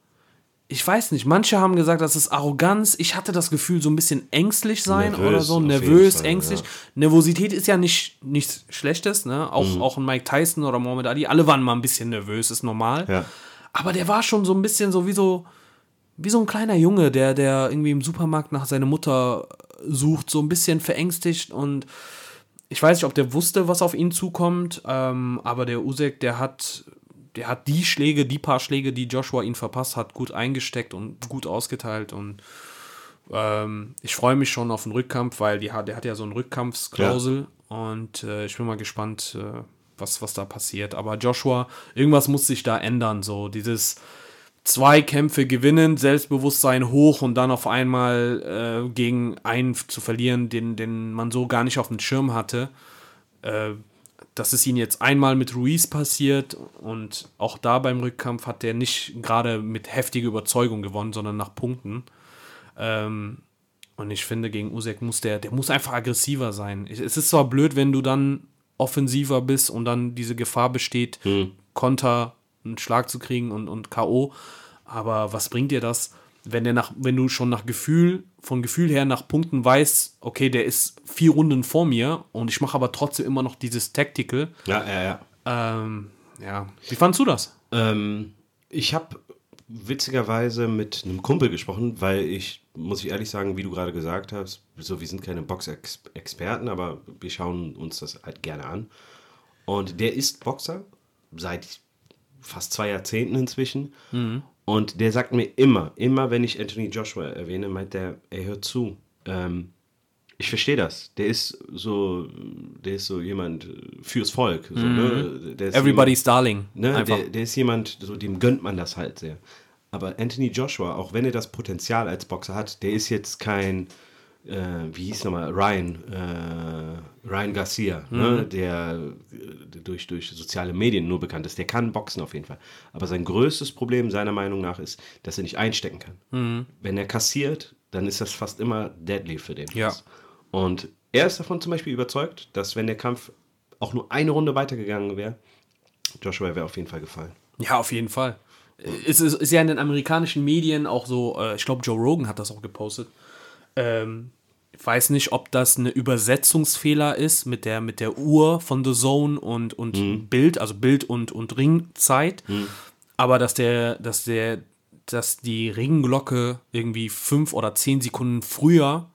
A: ich weiß nicht, manche haben gesagt, das ist Arroganz. Ich hatte das Gefühl, so ein bisschen ängstlich sein
B: Nervös,
A: oder so, nervös,
B: Fall,
A: ängstlich.
B: ja.
A: Nervosität ist ja nicht nichts Schlechtes, ne? Auch,
B: Mhm.
A: auch ein Mike Tyson oder Muhammad Ali, alle waren mal ein bisschen nervös, ist normal.
B: Ja.
A: Aber der war schon so ein bisschen so wie so, wie so ein kleiner Junge, der, der irgendwie im Supermarkt nach seiner Mutter sucht, so ein bisschen verängstigt und ich weiß nicht, ob der wusste, was auf ihn zukommt, ähm, aber der Usek, der hat, der hat die Schläge, die paar Schläge, die Joshua ihn verpasst hat, gut eingesteckt und gut ausgeteilt und ähm, ich freue mich schon auf den Rückkampf, weil die, der hat ja so eine Rückkampfsklausel und äh, ich bin mal gespannt, äh, was, was da passiert. Aber Joshua, irgendwas muss sich da ändern, so dieses zwei Kämpfe gewinnen, Selbstbewusstsein hoch und dann auf einmal äh, gegen einen zu verlieren, den, den man so gar nicht auf dem Schirm hatte. Äh, das ist ihm jetzt einmal mit Ruiz passiert und auch da beim Rückkampf hat der nicht gerade mit heftiger Überzeugung gewonnen, sondern nach Punkten. Ähm, und ich finde, gegen Usek muss der, der muss einfach aggressiver sein. Es ist zwar blöd, wenn du dann offensiver bist und dann diese Gefahr besteht, Konter, einen Schlag zu kriegen und, und K.O. Aber was bringt dir das, wenn der nach, wenn du schon nach Gefühl, von Gefühl her nach Punkten weißt, okay, der ist vier Runden vor mir und ich mache aber trotzdem immer noch dieses Tactical.
B: Ja, ja, ja.
A: Ähm, ja. Wie fandst du das?
B: Ähm, ich habe witzigerweise mit einem Kumpel gesprochen, weil ich, muss ich ehrlich sagen, wie du gerade gesagt hast, so wir sind keine Boxexperten, aber wir schauen uns das halt gerne an. Und der ist Boxer seit fast zwei Jahrzehnten inzwischen. Und der sagt mir immer, immer wenn ich Anthony Joshua erwähne, meint der, ey, hör zu, ähm, ich verstehe das. Der ist so, der ist so jemand äh, fürs Volk. So, ne? der ist
A: Everybody's Darling.
B: Ne, der, der ist jemand, so dem gönnt man das halt sehr. Aber Anthony Joshua, auch wenn er das Potenzial als Boxer hat, der ist jetzt kein, äh, wie hieß nochmal, Ryan, äh, Ryan Garcia, ne, der äh, durch, durch soziale Medien nur bekannt ist. Der kann boxen auf jeden Fall. Aber sein größtes Problem seiner Meinung nach ist, dass er nicht einstecken kann. Wenn er kassiert, dann ist das fast immer deadly für den.
A: Ja.
B: Und er ist davon zum Beispiel überzeugt, dass wenn der Kampf auch nur eine Runde weitergegangen wäre, Joshua wäre auf jeden Fall gefallen.
A: Ja, auf jeden Fall. Es ist, ist ja in den amerikanischen Medien auch so, äh, ich glaube, Joe Rogan hat das auch gepostet. Ähm, ich weiß nicht, ob das eine Übersetzungsfehler ist mit der, mit der Uhr von The Zone und, und Bild, also Bild und, und Ringzeit. Aber dass der, dass der, dass die Ringglocke irgendwie fünf oder zehn Sekunden früher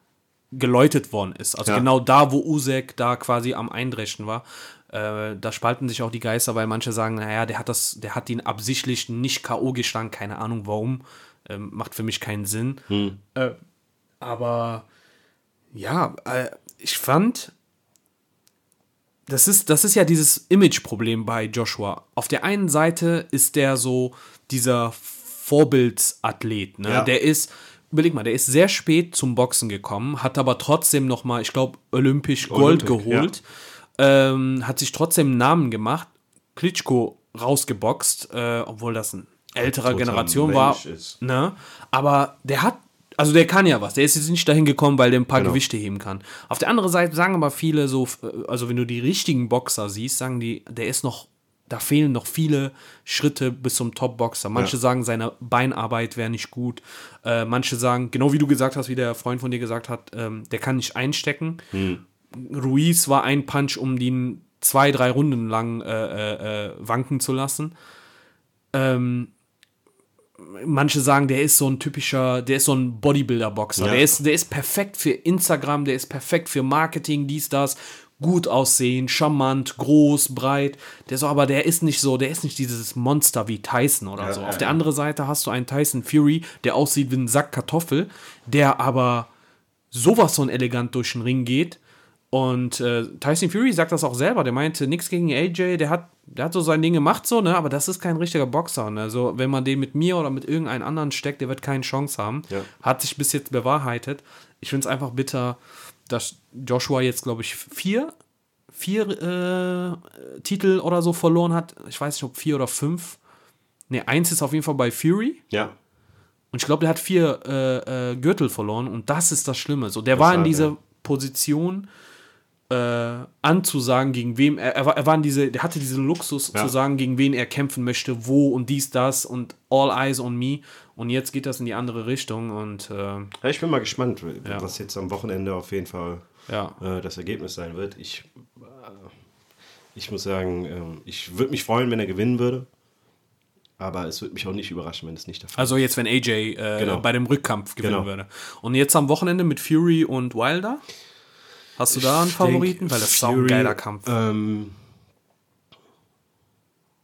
A: geläutet worden ist. Also
B: Ja.
A: genau da, wo Usek da quasi am Eindreschen war. Äh, da spalten sich auch die Geister, weil manche sagen, naja, der hat das, der hat ihn absichtlich nicht K.O. geschlagen, keine Ahnung warum. Ähm, macht für mich keinen Sinn. Äh, aber ja, äh, ich fand, das ist, das ist ja dieses Image-Problem bei Joshua. Auf der einen Seite ist der so dieser Vorbildsathlet, ne?
B: Ja.
A: Der ist, überleg mal, der ist sehr spät zum Boxen gekommen, hat aber trotzdem noch mal, ich glaube, olympisch Gold
B: Olympic,
A: geholt, ähm, hat sich trotzdem einen Namen gemacht, Klitschko rausgeboxt, äh, obwohl das ein älterer Generation war,
B: ist.
A: ne? Aber der hat, also der kann ja was. Der ist jetzt nicht dahin gekommen, weil der ein paar
B: Genau.
A: Gewichte heben kann. Auf der anderen Seite sagen aber viele so, äh, also wenn du die richtigen Boxer siehst, sagen die, der ist noch, da fehlen noch viele Schritte bis zum Top-Boxer. Manche
B: Ja.
A: sagen, seine Beinarbeit wäre nicht gut. Äh, manche sagen, genau wie du gesagt hast, wie der Freund von dir gesagt hat, ähm, der kann nicht einstecken. Ruiz war ein Punch, um den zwei, drei Runden lang äh, äh, äh, wanken zu lassen. Ähm, manche sagen, der ist so ein typischer, der ist so ein Bodybuilder-Boxer.
B: Ja.
A: Der, ist, der ist perfekt für Instagram, der ist perfekt für Marketing, dies, das. Gut aussehen, charmant, groß, breit. Der so, aber der ist nicht so, der ist nicht dieses Monster wie Tyson oder
B: Ja,
A: so.
B: ja,
A: Auf der
B: ja.
A: anderen Seite hast du einen Tyson Fury, der aussieht wie ein Sack Kartoffel, der aber sowas von elegant durch den Ring geht. Und äh, Tyson Fury sagt das auch selber. Der meinte, nichts gegen AJ, der hat, der hat so sein Ding gemacht, so, ne? Aber das ist kein richtiger Boxer. Ne? Also, wenn man den mit mir oder mit irgendeinem anderen steckt, der wird keine Chance haben.
B: Ja.
A: Hat sich bis jetzt bewahrheitet. Ich finde es einfach bitter, dass Joshua jetzt, glaube ich, vier, vier äh, Titel oder so verloren hat. Ich weiß nicht, ob vier oder fünf. Ne, eins ist auf jeden Fall bei Fury.
B: Ja.
A: Und ich glaube, der hat vier äh, äh, Gürtel verloren und das ist das Schlimme. So, der war in dieser. Position äh, anzusagen, gegen wem er, er, war, er war diese, der hatte diesen Luxus
B: Ja.
A: zu sagen, gegen wen er kämpfen möchte, wo und dies, das und all eyes on me. Und jetzt geht das in die andere Richtung und äh,
B: Ja, ich bin mal gespannt,
A: Ja.
B: was jetzt am Wochenende auf jeden Fall äh, das Ergebnis sein wird. Ich, äh, ich muss sagen, ähm, ich würde mich freuen, wenn er gewinnen würde. Aber es würde mich auch nicht überraschen, wenn es nicht der Fall
A: Also jetzt, wenn AJ äh,
B: Genau.
A: bei dem Rückkampf gewinnen
B: Genau.
A: würde. Und jetzt am Wochenende mit Fury und Wilder? Hast du da einen Favoriten? Weil das ist ein geiler Kampf.
B: Ähm,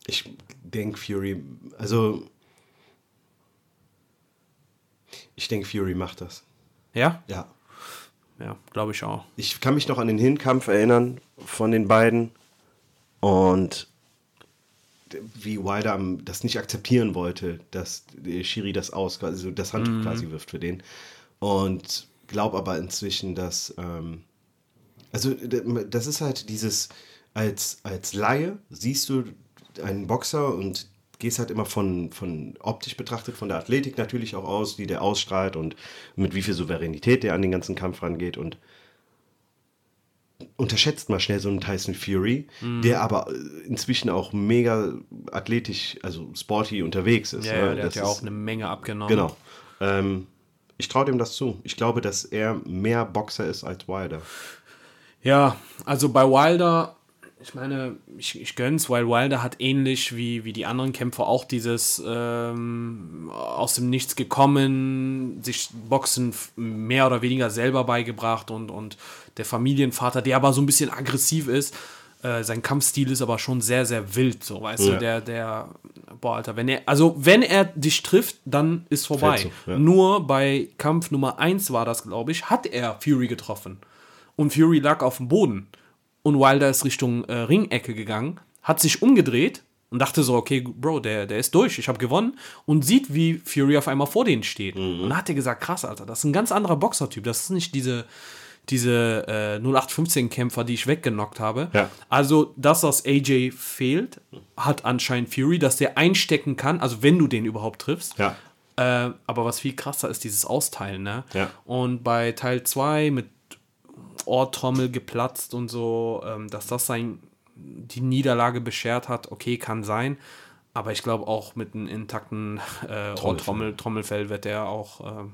B: ich denke Fury, also ich denke Fury macht das.
A: ja?
B: Ja.
A: Ja, glaube ich auch.
B: Ich kann mich noch an den Hinkampf erinnern von den beiden und wie Wilder das nicht akzeptieren wollte, dass der Schiri das aus, also das Handtuch quasi wirft für den. Und glaub aber inzwischen, dass ähm, also das ist halt dieses als als Laie siehst du einen Boxer und gehst halt immer von von optisch betrachtet von der Athletik natürlich auch aus, die der ausstrahlt und mit wie viel Souveränität der an den ganzen Kampf rangeht und unterschätzt mal schnell so einen Tyson Fury, der aber äh, inzwischen auch mega athletisch, also sporty unterwegs ist.
A: Ja,
B: ne?
A: ja der
B: Das
A: hat ja auch eine Menge abgenommen.
B: Genau. Ähm, ich traue dem das zu. Ich glaube, dass er mehr Boxer ist als Wilder.
A: Ja, also bei Wilder, ich meine, ich, ich gönn's, weil Wilder hat ähnlich wie, wie die anderen Kämpfer auch dieses ähm, aus dem Nichts gekommen, sich Boxen mehr oder weniger selber beigebracht und, und der Familienvater, der aber so ein bisschen aggressiv ist, äh, sein Kampfstil ist aber schon sehr, sehr wild, so weißt
B: Ja.
A: du, der, der, boah, Alter, wenn er, also wenn er dich trifft, dann ist vorbei.
B: So, ja.
A: Nur bei Kampf Nummer 1 war das, glaube ich, hat er Fury getroffen. Und Fury lag auf dem Boden. Und Wilder ist Richtung äh, Ringecke gegangen, hat sich umgedreht und dachte so, okay, Bro, der, der ist durch, ich habe gewonnen. Und sieht, wie Fury auf einmal vor denen steht.
B: Mhm.
A: Und dann hat er gesagt, krass, Alter, das ist ein ganz anderer Boxertyp. Das ist nicht diese, diese äh, 0815-Kämpfer, die ich weggenockt habe.
B: Ja.
A: Also das, was AJ fehlt, hat anscheinend Fury, dass der einstecken kann, also wenn du den überhaupt triffst.
B: Ja.
A: Äh, aber was viel krasser ist, dieses Austeilen, ne?
B: Ja.
A: Und bei Teil 2 mit Ohrtrommel geplatzt und so, ähm, dass das sein, die Niederlage beschert hat, okay, kann sein. Aber ich glaube auch mit einem intakten äh, Ohrtrommel, Trommelfell wird er auch. ähm,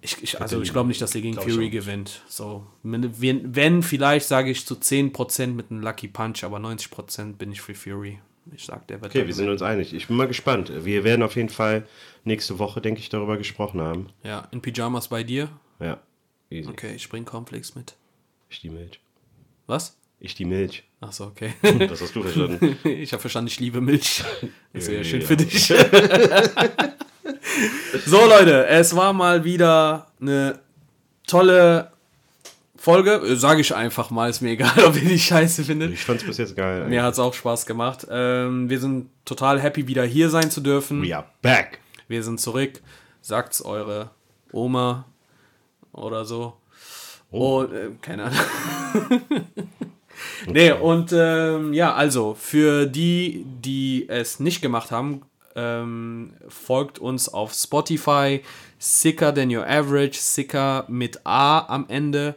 A: ich, ich, also ich glaube nicht, dass er gegen Fury gewinnt. So, wenn, wenn, vielleicht sage ich zu 10% mit einem Lucky Punch, aber 90% bin ich für Fury. Ich sag, der wird
B: Okay, wir sind uns einig. Ich bin mal gespannt. Wir werden auf jeden Fall nächste Woche, denke ich, darüber gesprochen haben.
A: Ja, in Pyjamas bei dir.
B: Ja. Easy.
A: Okay, ich bring Cornflakes mit.
B: Ich die Milch.
A: Was?
B: Ich die Milch.
A: Ach so, okay.
B: Das hast du verstanden.
A: Ich habe verstanden, ich liebe Milch. Das wäre ja schön
B: ja.
A: für dich. so, Leute, es war mal wieder eine tolle Folge. Sage ich einfach mal, ist mir egal, ob ihr die scheiße findet.
B: Ich fand's bis jetzt geil.
A: Mir hat es auch Spaß gemacht. Ähm, wir sind total happy, wieder hier sein zu dürfen.
B: We are back.
A: Wir sind zurück. Sagt's eure Oma oder so. Und, äh, keine Ahnung. Nee, und ähm, ja, also für die, die es nicht gemacht haben, ähm, folgt uns auf Spotify, Sicker Than Your Average, Sicker mit A am Ende.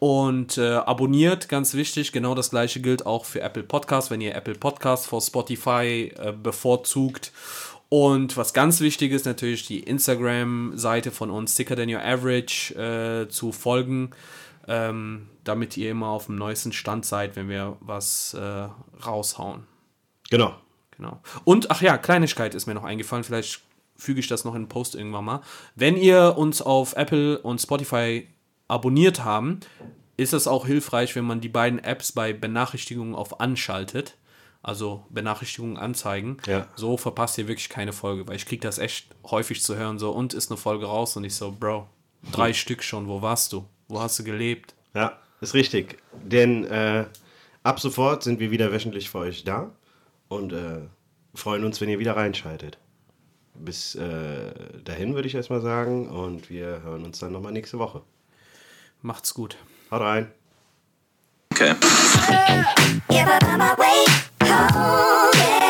A: Und äh, abonniert, ganz wichtig, genau das gleiche gilt auch für Apple Podcasts, wenn ihr Apple Podcasts vor Spotify äh, bevorzugt. Und was ganz wichtig ist, natürlich die Instagram-Seite von uns, Sicker Than Your Average, äh, zu folgen, ähm, damit ihr immer auf dem neuesten Stand seid, wenn wir was äh, raushauen.
B: Genau.
A: Genau. Und, ach ja, Kleinigkeit ist mir noch eingefallen, vielleicht füge ich das noch in den Post irgendwann mal. Wenn ihr uns auf Apple und Spotify abonniert haben, ist es auch hilfreich, wenn man die beiden Apps bei Benachrichtigungen auf anschaltet. Also Benachrichtigungen anzeigen.
B: Ja.
A: So verpasst ihr wirklich keine Folge, weil ich kriege das echt häufig zu hören, so, und ist eine Folge raus und ich so, Bro, drei Stück schon, wo warst du? Wo hast du gelebt?
B: Ja, ist richtig. Denn äh, ab sofort sind wir wieder wöchentlich für euch da und äh, freuen uns, wenn ihr wieder reinschaltet. Bis äh, dahin würde ich erstmal sagen und wir hören uns dann nochmal nächste Woche.
A: Macht's gut.
B: Haut rein.
C: Okay.
D: Hold yeah.